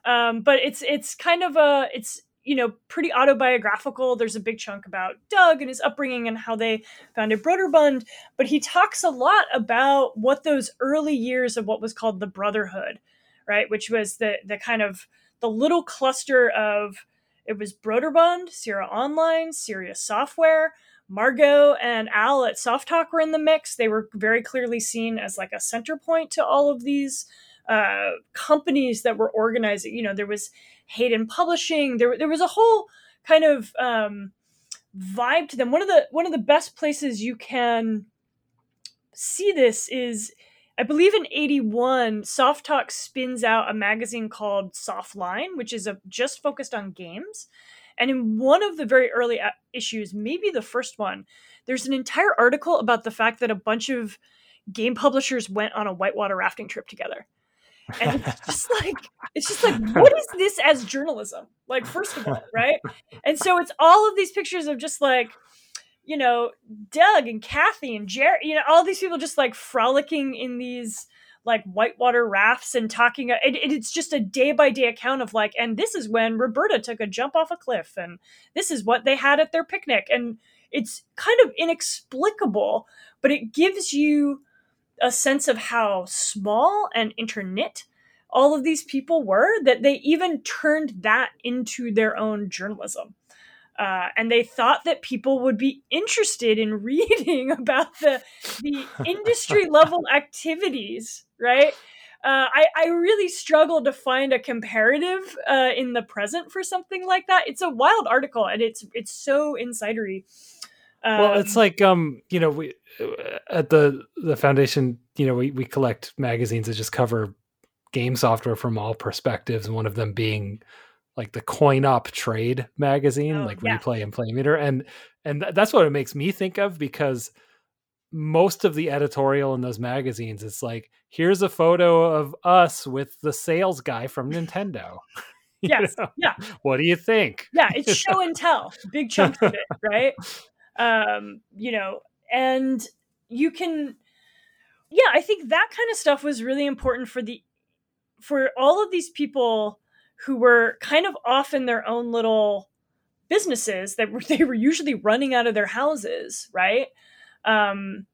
Um, but it's it's kind of a it's you know pretty autobiographical. There's a big chunk about Doug and his upbringing and how they founded Broderbund, but he talks a lot about what those early years of what was called the Brotherhood, right, which was the the kind of the little cluster of it was Broderbund, Sierra Online, Sirius Software. Margot and Al at Softalk were in the mix. They were very clearly seen as like a center point to all of these uh, companies that were organizing. You know, there was Hayden Publishing. There, there was a whole kind of um, vibe to them. One of the one of the best places you can see this is I believe in 81, Softalk spins out a magazine called Softline, which is a, just focused on games. And in one of the very early issues, maybe the first one, there's an entire article about the fact that a bunch of game publishers went on a whitewater rafting trip together. And it's just like it's just like what is this as journalism? Like first of all, right? And so it's all of these pictures of just like you know, Doug and Kathy and Jerry, you know, all these people just like frolicking in these like whitewater rafts and talking. It, it's just a day by day account of like, and this is when Roberta took a jump off a cliff, and this is what they had at their picnic. And it's kind of inexplicable, but it gives you a sense of how small and interknit all of these people were that they even turned that into their own journalism. Uh, and they thought that people would be interested in reading about the the industry level activities, right? Uh, I, I really struggle to find a comparative uh, in the present for something like that. It's a wild article, and it's it's so insidery. Um, well, it's um, like um, you know, we uh, at the the foundation, you know, we we collect magazines that just cover game software from all perspectives. One of them being like the coin op trade magazine oh, like yeah. replay and playmeter and and th- that's what it makes me think of because most of the editorial in those magazines is like here's a photo of us with the sales guy from nintendo yes know? yeah what do you think yeah it's show and tell big chunks of it right um you know and you can yeah i think that kind of stuff was really important for the for all of these people who were kind of off in their own little businesses that were, they were usually running out of their houses, right? Um,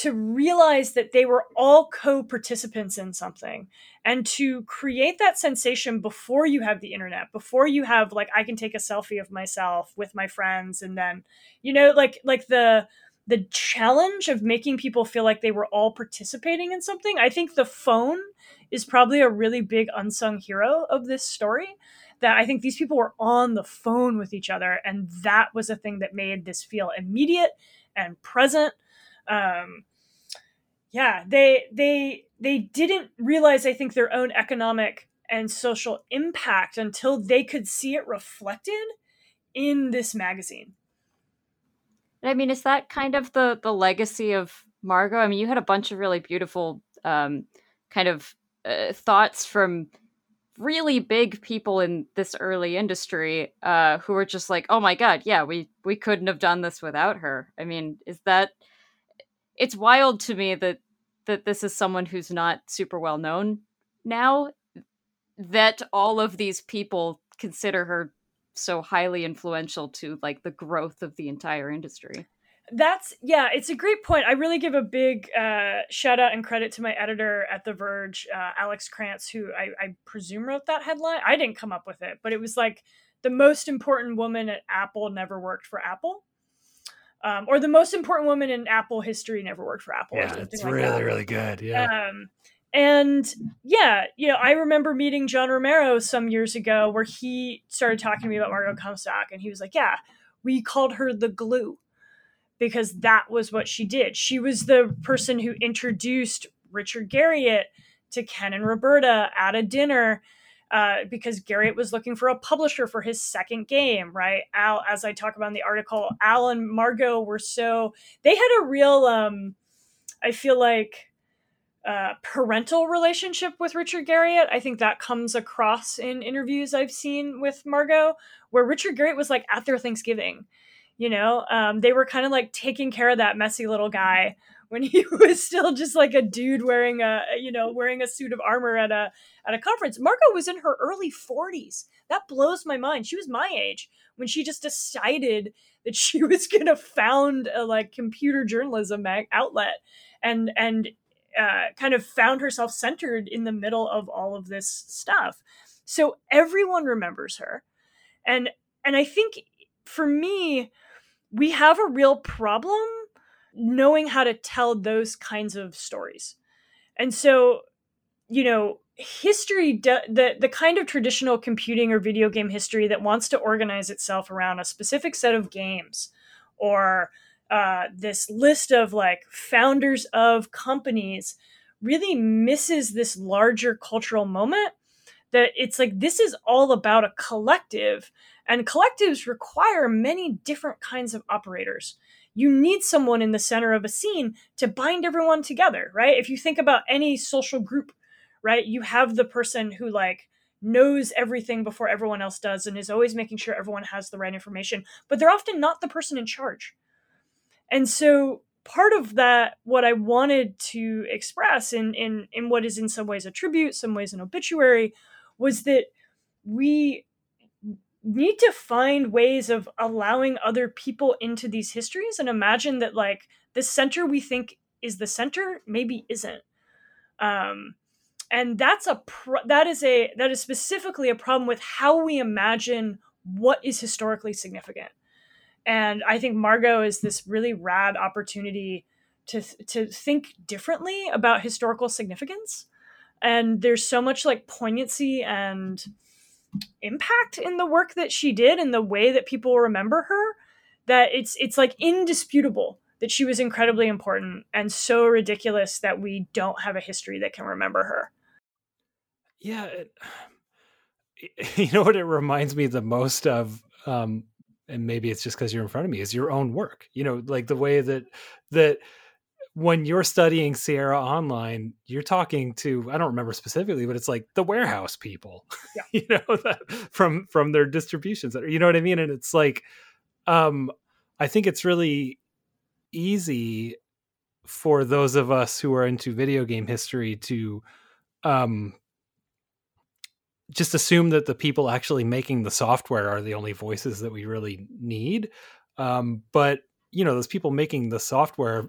to realize that they were all co-participants in something and to create that sensation before you have the internet before you have like i can take a selfie of myself with my friends and then you know like like the the challenge of making people feel like they were all participating in something i think the phone is probably a really big unsung hero of this story that I think these people were on the phone with each other, and that was a thing that made this feel immediate and present. Um, yeah, they they they didn't realize, I think, their own economic and social impact until they could see it reflected in this magazine. I mean, is that kind of the the legacy of Margot? I mean, you had a bunch of really beautiful um, kind of uh, thoughts from really big people in this early industry uh, who were just like, "Oh my god, yeah, we we couldn't have done this without her." I mean, is that? It's wild to me that that this is someone who's not super well known now. That all of these people consider her so highly influential to like the growth of the entire industry. That's yeah it's a great point. I really give a big uh, shout out and credit to my editor at the verge uh, alex cranz who I, I, presume wrote that headline. I didn't come up with it but it was like the most important woman at apple never worked for apple um, or the most important woman in apple history never worked for apple yeah it's like really that. really good yeah um, and yeah you know i remember meeting john romero some years ago where he started talking to me about margot comstock and he was like yeah we called her the glue because that was what she did. She was the person who introduced Richard Garriott to Ken and Roberta at a dinner uh, because Garriott was looking for a publisher for his second game, right? Al, as I talk about in the article, Al and Margot were so, they had a real, um, I feel like, uh, parental relationship with Richard Garriott. I think that comes across in interviews I've seen with Margot, where Richard Garriott was like at their Thanksgiving you know um, they were kind of like taking care of that messy little guy when he was still just like a dude wearing a you know wearing a suit of armor at a at a conference. Margot was in her early 40s that blows my mind. She was my age when she just decided that she was going to found a like computer journalism outlet and and uh, kind of found herself centered in the middle of all of this stuff. So everyone remembers her. And and i think for me we have a real problem knowing how to tell those kinds of stories. And so, you know, history the the kind of traditional computing or video game history that wants to organize itself around a specific set of games or uh, this list of like founders of companies really misses this larger cultural moment that it's like this is all about a collective and collectives require many different kinds of operators you need someone in the center of a scene to bind everyone together right? If you think about any social group right you have the person who like knows everything before everyone else does and is always making sure everyone has the right information but they're often not the person in charge. And so part of that what i wanted to express in in in what is in some ways a tribute some ways an obituary was that we need to find ways of allowing other people into these histories and imagine that like the center we think is the center maybe isn't. Um and that's a pro- that is a that is specifically a problem with how we imagine what is historically significant. And i think margot is this really rad opportunity to to think differently about historical significance. And there's so much like poignancy and impact in the work that she did and the way that people remember her that it's it's like indisputable that she was incredibly important and so ridiculous that we don't have a history that can remember her. Yeah it, you know what it reminds me the most of um and maybe it's just because you're in front of me is your own work. You know like the way that that when you're studying Sierra online, you're talking to I don't remember specifically, but it's like the warehouse people, yeah. you know, that, from from their distributions. You know what I mean? And it's like, um, I think it's really easy for those of us who are into video game history to um just assume that the people actually making the software are the only voices that we really need um, but you know those people making the software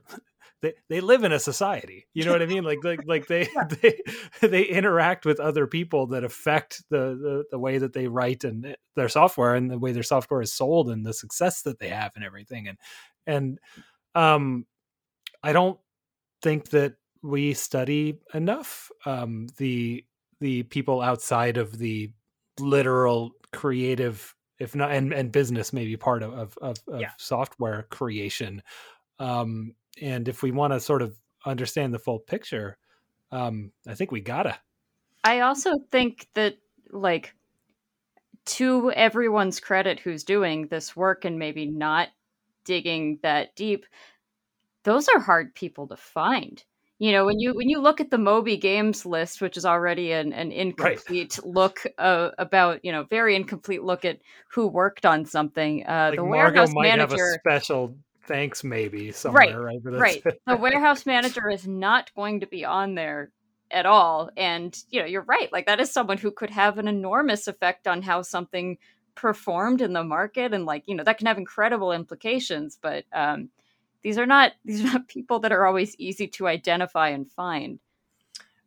they, they live in a society you know what i mean like like, like they, yeah. they they interact with other people that affect the, the, the way that they write and their software and the way their software is sold and the success that they have and everything and and um i don't think that we study enough um the the people outside of the literal creative if not and, and business maybe part of of, of, of yeah. software creation um and if we want to sort of understand the full picture um i think we gotta i also think that like to everyone's credit who's doing this work and maybe not digging that deep those are hard people to find you know when you when you look at the moby games list which is already an, an incomplete right. look uh, about you know very incomplete look at who worked on something uh, like the Margot warehouse might manager have a special thanks maybe somewhere right right, right. the warehouse manager is not going to be on there at all and you know you're right like that is someone who could have an enormous effect on how something performed in the market and like you know that can have incredible implications but um these are not these are not people that are always easy to identify and find.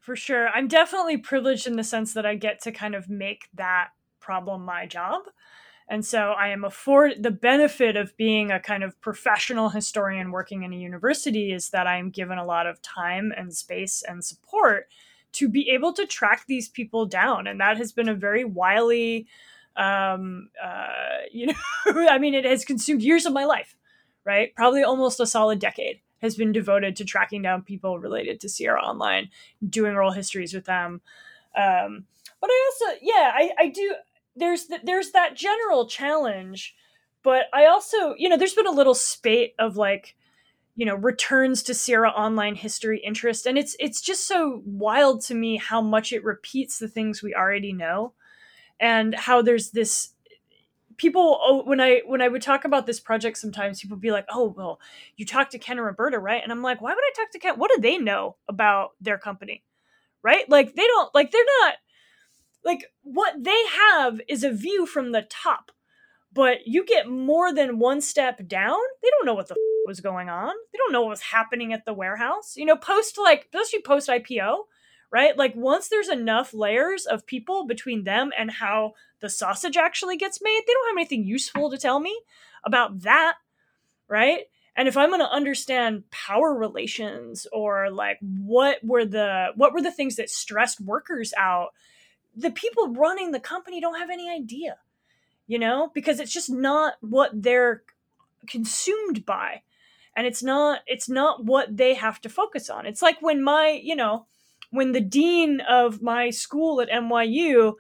For sure. I'm definitely privileged in the sense that i get to kind of make that problem my job and so I am afford the benefit of being a kind of professional historian working in a university is that I am given a lot of time and space and support to be able to track these people down. And that has been a very wily, um, uh, you know, I mean, it has consumed years of my life, right? Probably almost a solid decade has been devoted to tracking down people related to Sierra Online, doing oral histories with them. Um, but I also, yeah, I, I do there's th- there's that general challenge, but I also, you know, there's been a little spate of like, you know, returns to Sierra online history interest, and it's it's just so wild to me how much it repeats the things we already know, and how there's this people oh, when i when i would talk about this project sometimes people would be like oh well you talked to ken and roberta right? And i'm like why would i talk to ken? What do they know about their company? Right? Like they don't like they're not like what they have is a view from the top but you get more than one step down they don't know what the f- was going on. They don't know what was happening at the warehouse. You know post like especially post ipo right? Like once there's enough layers of people between them and how the sausage actually gets made they don't have anything useful to tell me about that right? And if i'm going to understand power relations or like what were the what were the things that stressed workers out the people running the company don't have any idea, you know, because it's just not what they're consumed by. And it's not it's not what they have to focus on. It's like when my, you know, when the dean of my school at NYU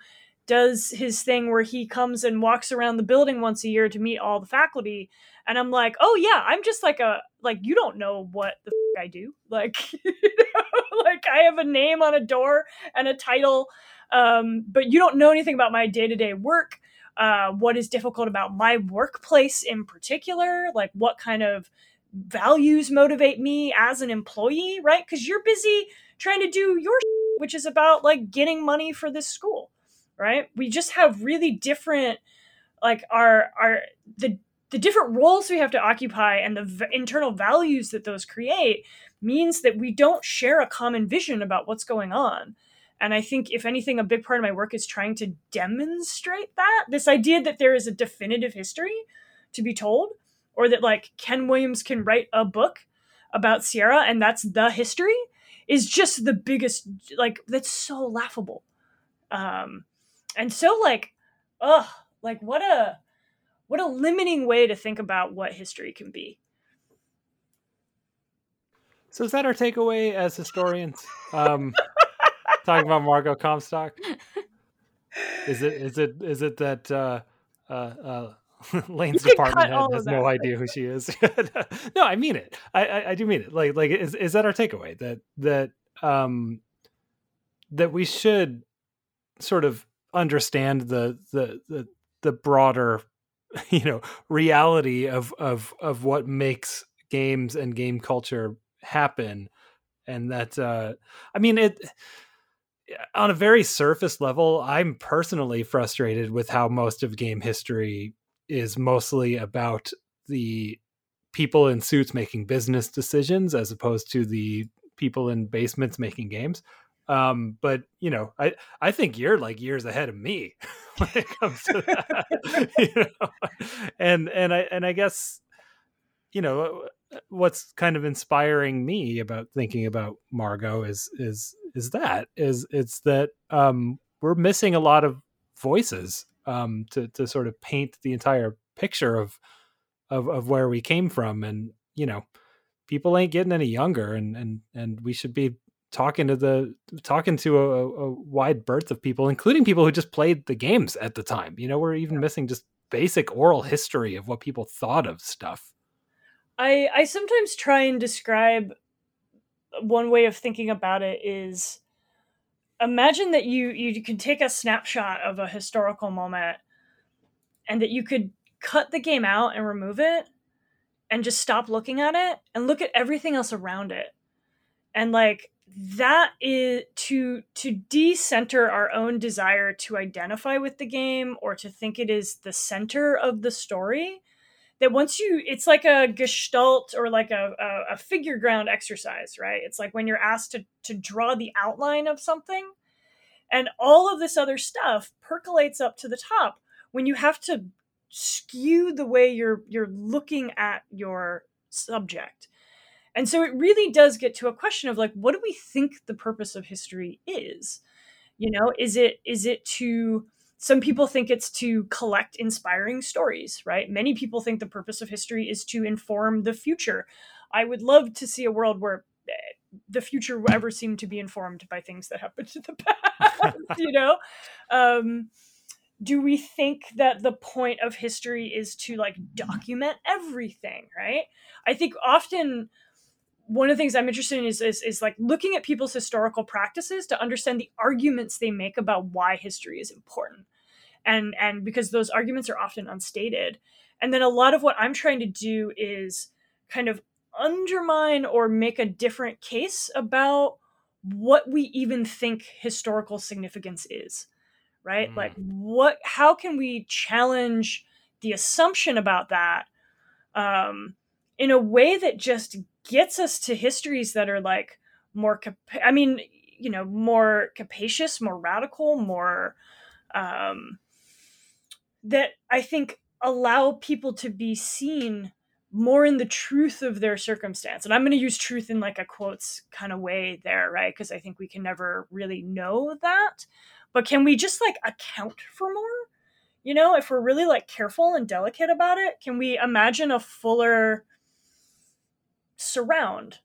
does his thing where he comes and walks around the building once a year to meet all the faculty and i'm like oh yeah i'm just like a like you don't know what the f- i do like you know, like i have a name on a door and a title um, but you don't know anything about my day-to-day work. Uh, what is difficult about my workplace in particular like what kind of values motivate me as an employee right? Because you're busy trying to do your which is about like getting money for this school right? We just have really different like our our the the different roles we have to occupy and the v- internal values that those create means that we don't share a common vision about what's going on and i think if anything a big part of my work is trying to demonstrate that this idea that there is a definitive history to be told or that like ken williams can write a book about sierra and that's the history is just the biggest like that's so laughable um and so like ugh like what a what a limiting way to think about what history can be So is that our takeaway as historians? Um, talking about Margot Comstock. Is it is it is it that uh, uh, uh, Laine's department head has no idea who she is? no, I mean it. I, I I do mean it. Like like is is that our takeaway that that um that we should sort of understand the the the, the broader you know reality of of of what makes games and game culture happen and that uh i mean it on a very surface level i'm personally frustrated with how most of game history is mostly about the people in suits making business decisions as opposed to the people in basements making games. Um but you know i i think you're like years ahead of me when it comes to that you know? And and i and i guess you know what's kind of inspiring me about thinking about margot is is is that is it's that um we're missing a lot of voices um to to sort of paint the entire picture of of of where we came from. And you know people ain't getting any younger and and and we should be talking to the talking to a, a wide berth of people including people who just played the games at the time. You know we're even missing just basic oral history of what people thought of stuff. I I sometimes try and describe one way of thinking about it is imagine that you you can take a snapshot of a historical moment and that you could cut the game out and remove it and just stop looking at it and look at everything else around it. And like that is to to decenter our own desire to identify with the game or to think it is the center of the story that once you it's like a gestalt or like a, a, a figure ground exercise right? It's like when you're asked to to draw the outline of something and all of this other stuff percolates up to the top when you have to skew the way you're you're looking at your subject. And so it really does get to a question of like what do we think the purpose of history is? You know is it is it to some people think it's to collect inspiring stories right? Many people think the purpose of history is to inform the future. I would love to see a world where eh, the future will ever seem to be informed by things that happened in the past you know? Um do we think that the point of history is to like document everything right? I think often one of the things i'm interested in is, is is like looking at people's historical practices to understand the arguments they make about why history is important. And and because those arguments are often unstated. And then a lot of what i'm trying to do is kind of undermine or make a different case about what we even think historical significance is right? Mm. like what how can we challenge the assumption about that um in a way that just gets us to histories that are like more i mean you know more capacious more radical more um that i think allow people to be seen more in the truth of their circumstance. And i'm going to use truth in like a quotes kind of way there right? Because i think we can never really know that. But can we just like account for more? You know if we're really like careful and delicate about it can we imagine a fuller surround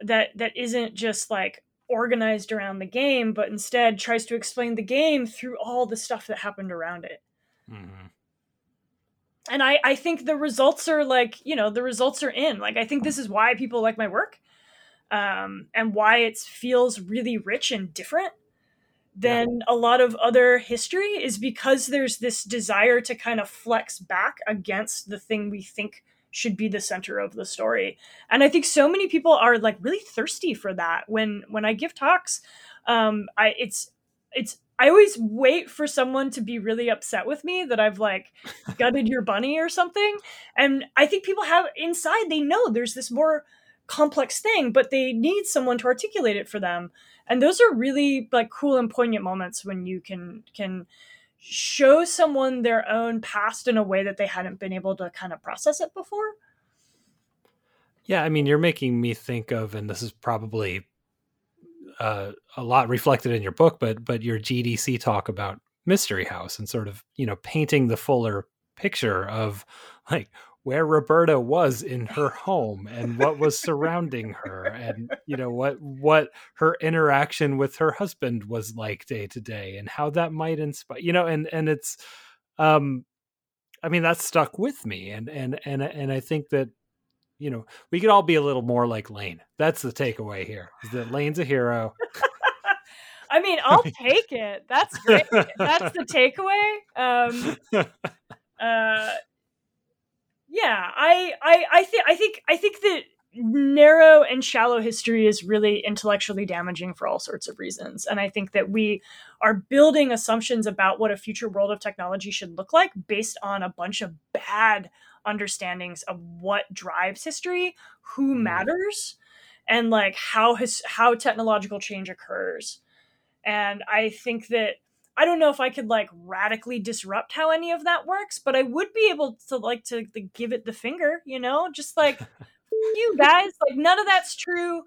that that isn't just like organized around the game, but instead tries to explain the game through all the stuff that happened around it. Mm-hmm. And I, I think the results are like, you know, the results are in. Like, I think this is why people like my work um, and why it feels really rich and different than yeah. a lot of other history is because there's this desire to kind of flex back against the thing we think should be the center of the story. And i think so many people are like really thirsty for that. When when i give talks um i it's it's i always wait for someone to be really upset with me that i've like gutted your bunny or something. And i think people have inside they know there's this more complex thing but they need someone to articulate it for them. And those are really like cool and poignant moments when you can can show someone their own past in a way that they hadn't been able to kind of process it before. Yeah, I mean, you're making me think of, and this is probably uh, a lot reflected in your book, but but your GDC talk about Mystery House and sort of you know painting the fuller picture of like where Roberta was in her home and what was surrounding her and you know what what her interaction with her husband was like day to day and how that might inspire you know and and it's um I mean that stuck with me and and and and I think that you know we could all be a little more like Laine. That's the takeaway here. Is that Laine's a hero. I mean, I'll take it. That's great. That's the takeaway. Um, uh, yeah, I I I think I think I think that narrow and shallow history is really intellectually damaging for all sorts of reasons. And I think that we are building assumptions about what a future world of technology should look like based on a bunch of bad understandings of what drives history, who mm. matters, and like how his how technological change occurs. And I think that I don't know if I could like radically disrupt how any of that works, but I would be able to like to, to give it the finger, you know, just like you guys, like none of that's true.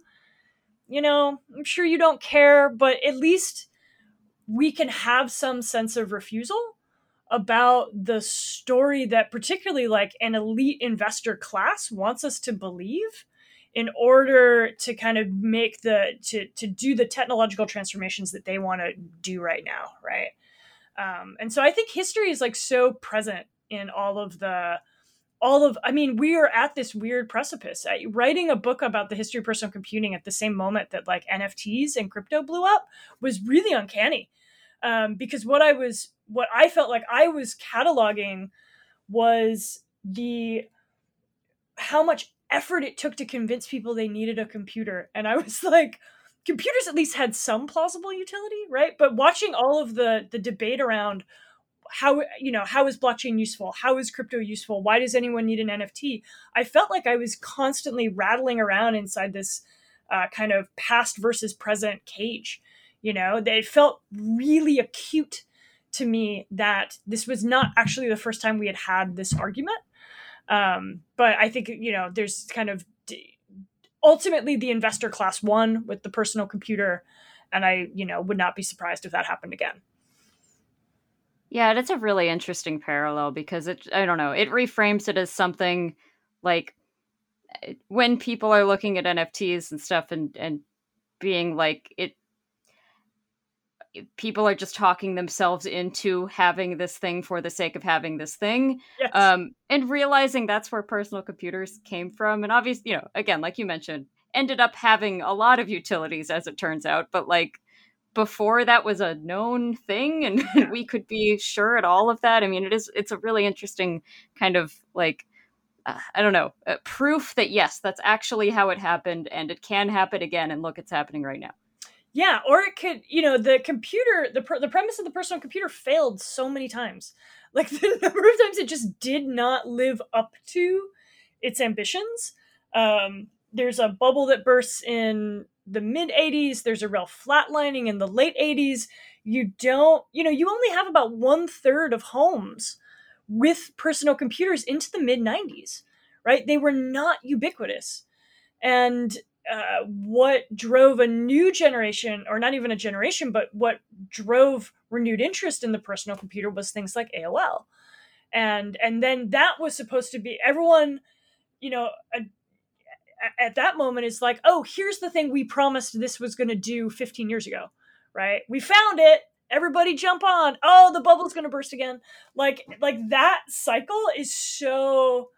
You know, I'm sure you don't care, but at least we can have some sense of refusal about the story that particularly like an elite investor class wants us to believe in order to kind of make the to to do the technological transformations that they want to do right now right? Um, and so i think history is like so present in all of the all of i mean we are at this weird precipice. Uh, writing a book about the history of personal computing at the same moment that like nfts and crypto blew up was really uncanny. Um, because what i was what i felt like i was cataloging was the how much effort it took to convince people they needed a computer. And I was like, computers at least had some plausible utility, right? But watching all of the the debate around how you know how is blockchain useful how is crypto useful why does anyone need an nft i felt like i was constantly rattling around inside this uh, kind of past versus present cage you know they felt really acute to me that this was not actually the first time we had had this argument um, but I think you know there's kind of ultimately the investor class won with the personal computer, and I you know would not be surprised if that happened again. Yeah, that's a really interesting parallel because it I don't know, it reframes it as something like eh, when people are looking at NFTs and stuff and and being like it people are just talking themselves into having this thing for the sake of having this thing yes. um, and realizing that's where personal computers came from and obviously you know again like you mentioned ended up having a lot of utilities as it turns out but like before that was a known thing and we could be sure at all of that. I mean it is it's a really interesting kind of like uh, i don't know uh, proof that yes that's actually how it happened and it can happen again and look it's happening right now yeah, or it could, you know, the computer, the the premise of the personal computer failed so many times. Like the number of times it just did not live up to its ambitions. Um, there's a bubble that bursts in the mid 80s. There's a real flatlining in the late 80s. You don't, you know, you only have about one third of homes with personal computers into the mid 90s, right? They were not ubiquitous. And uh, what drove a new generation, or not even a generation, but what drove renewed interest in the personal computer was things like AOL, and and then that was supposed to be everyone, you know, at that moment it's like, oh, here's the thing we promised this was going to do 15 years ago, right? We found it. Everybody jump on. Oh, the bubble's going to burst again. Like like that cycle is so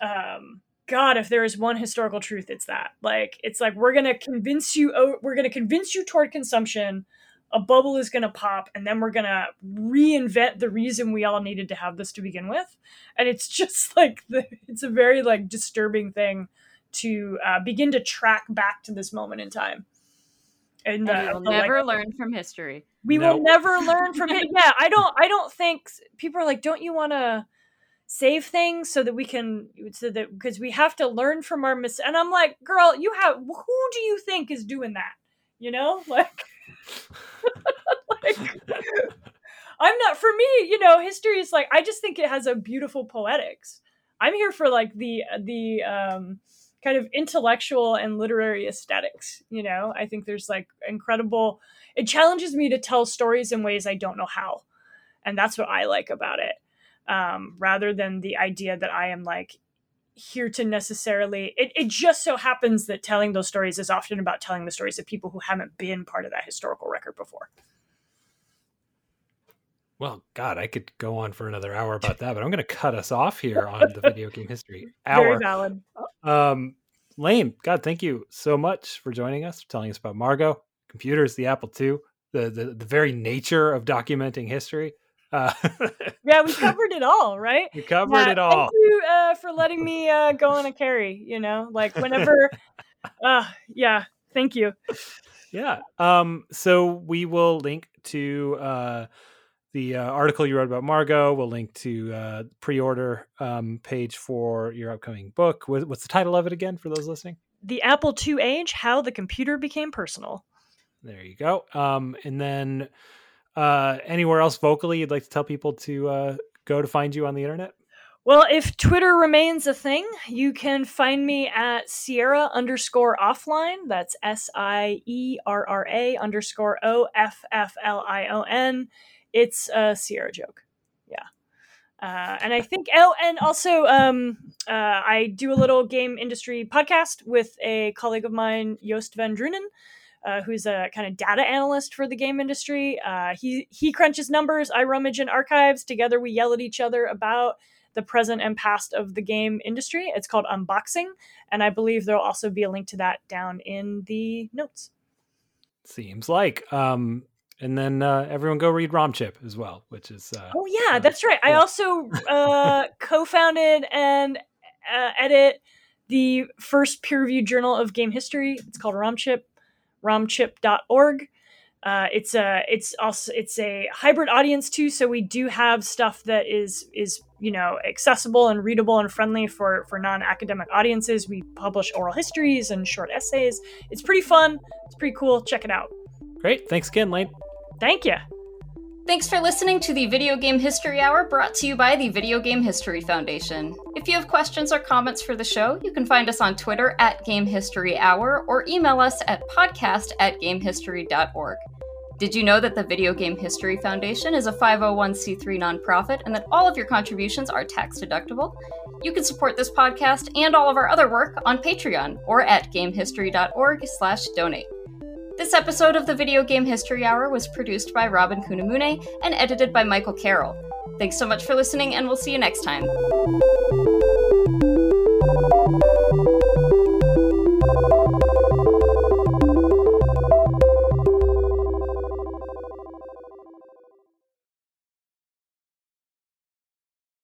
um god if there is one historical truth it's that. Like it's like we're going to convince you oh, we're going to convince you toward consumption a bubble is going to pop and then we're going to reinvent the reason we all needed to have this to begin with. And it's just like the, it's a very like disturbing thing to uh, begin to track back to this moment in time. And, uh, we'll never like, learn from history. We nope. will never learn from it yeah i don't i don't think people are like don't you want to save things so that we can so that because we have to learn from our mis and i'm like girl you have who do you think is doing that you know like like I'm not for me, you know, history is like I just think it has a beautiful poetics. I'm here for like the the um kind of intellectual and literary aesthetics, you know. I think there's like incredible it challenges me to tell stories in ways I don't know how. And that's what I like about it. Um, rather than the idea that I am like here to necessarily it, it just so happens that telling those stories is often about telling the stories of people who haven't been part of that historical record before. Well god i could go on for another hour about that but i'm going to cut us off here on the video game history hour. very valid. Um Laine god thank you so much for joining us telling us about margot computers the apple ii the, the the very nature of documenting history uh, yeah, we covered it all, right? We covered yeah, it all. Thank you uh, for letting me uh, go on a carry. You know, like whenever. uh, yeah, thank you. Yeah. Um. So we will link to uh, the uh, article you wrote about Margot. We'll link to uh, pre-order um, page for your upcoming book. What's the title of it again for those listening? The Apple II Age: How the Computer Became Personal. There you go. Um, and then uh, anywhere else vocally you'd like to tell people to uh, go to find you on the internet? Well, if Twitter remains a thing, you can find me at Sierra underscore offline. That's S I E R R A underscore O F F L I O N. It's a Sierra joke. Yeah. Uh, and I think, oh, and also, um, uh, I do a little game industry podcast with a colleague of mine, Joost van Dreunen uh, who's a kind of data analyst for the game industry. Uh, he he crunches numbers. I rummage in archives. Together, we yell at each other about the present and past of the game industry. It's called Unboxing, and I believe there'll also be a link to that down in the notes. Seems like. Um, and then uh, everyone go read ROMChip as well, which is. Uh, oh yeah, uh, that's right. I also uh, co-founded and uh, edit the first peer-reviewed journal of game history. It's called ROMChip romchip.org. Uh, it's a it's also it's a hybrid audience too, so we do have stuff that is is you know accessible and readable and friendly for for non academic audiences. We publish oral histories and short essays. It's pretty fun. It's pretty cool. Check it out. Great. Thanks again, Laine. Thank you. Thanks for listening to the Video Game History Hour brought to you by the Video Game History Foundation. If you have questions or comments for the show, you can find us on Twitter at Game History Hour or email us at podcast at gamehistory.org. Did you know that the Video Game History Foundation is a 501c3 nonprofit and that all of your contributions are tax deductible? You can support this podcast and all of our other work on Patreon or at gamehistory.org/donate. This episode of the Video Game History Hour was produced by Robin Kunimune and edited by Michael Carroll. Thanks so much for listening, and we'll see you next time.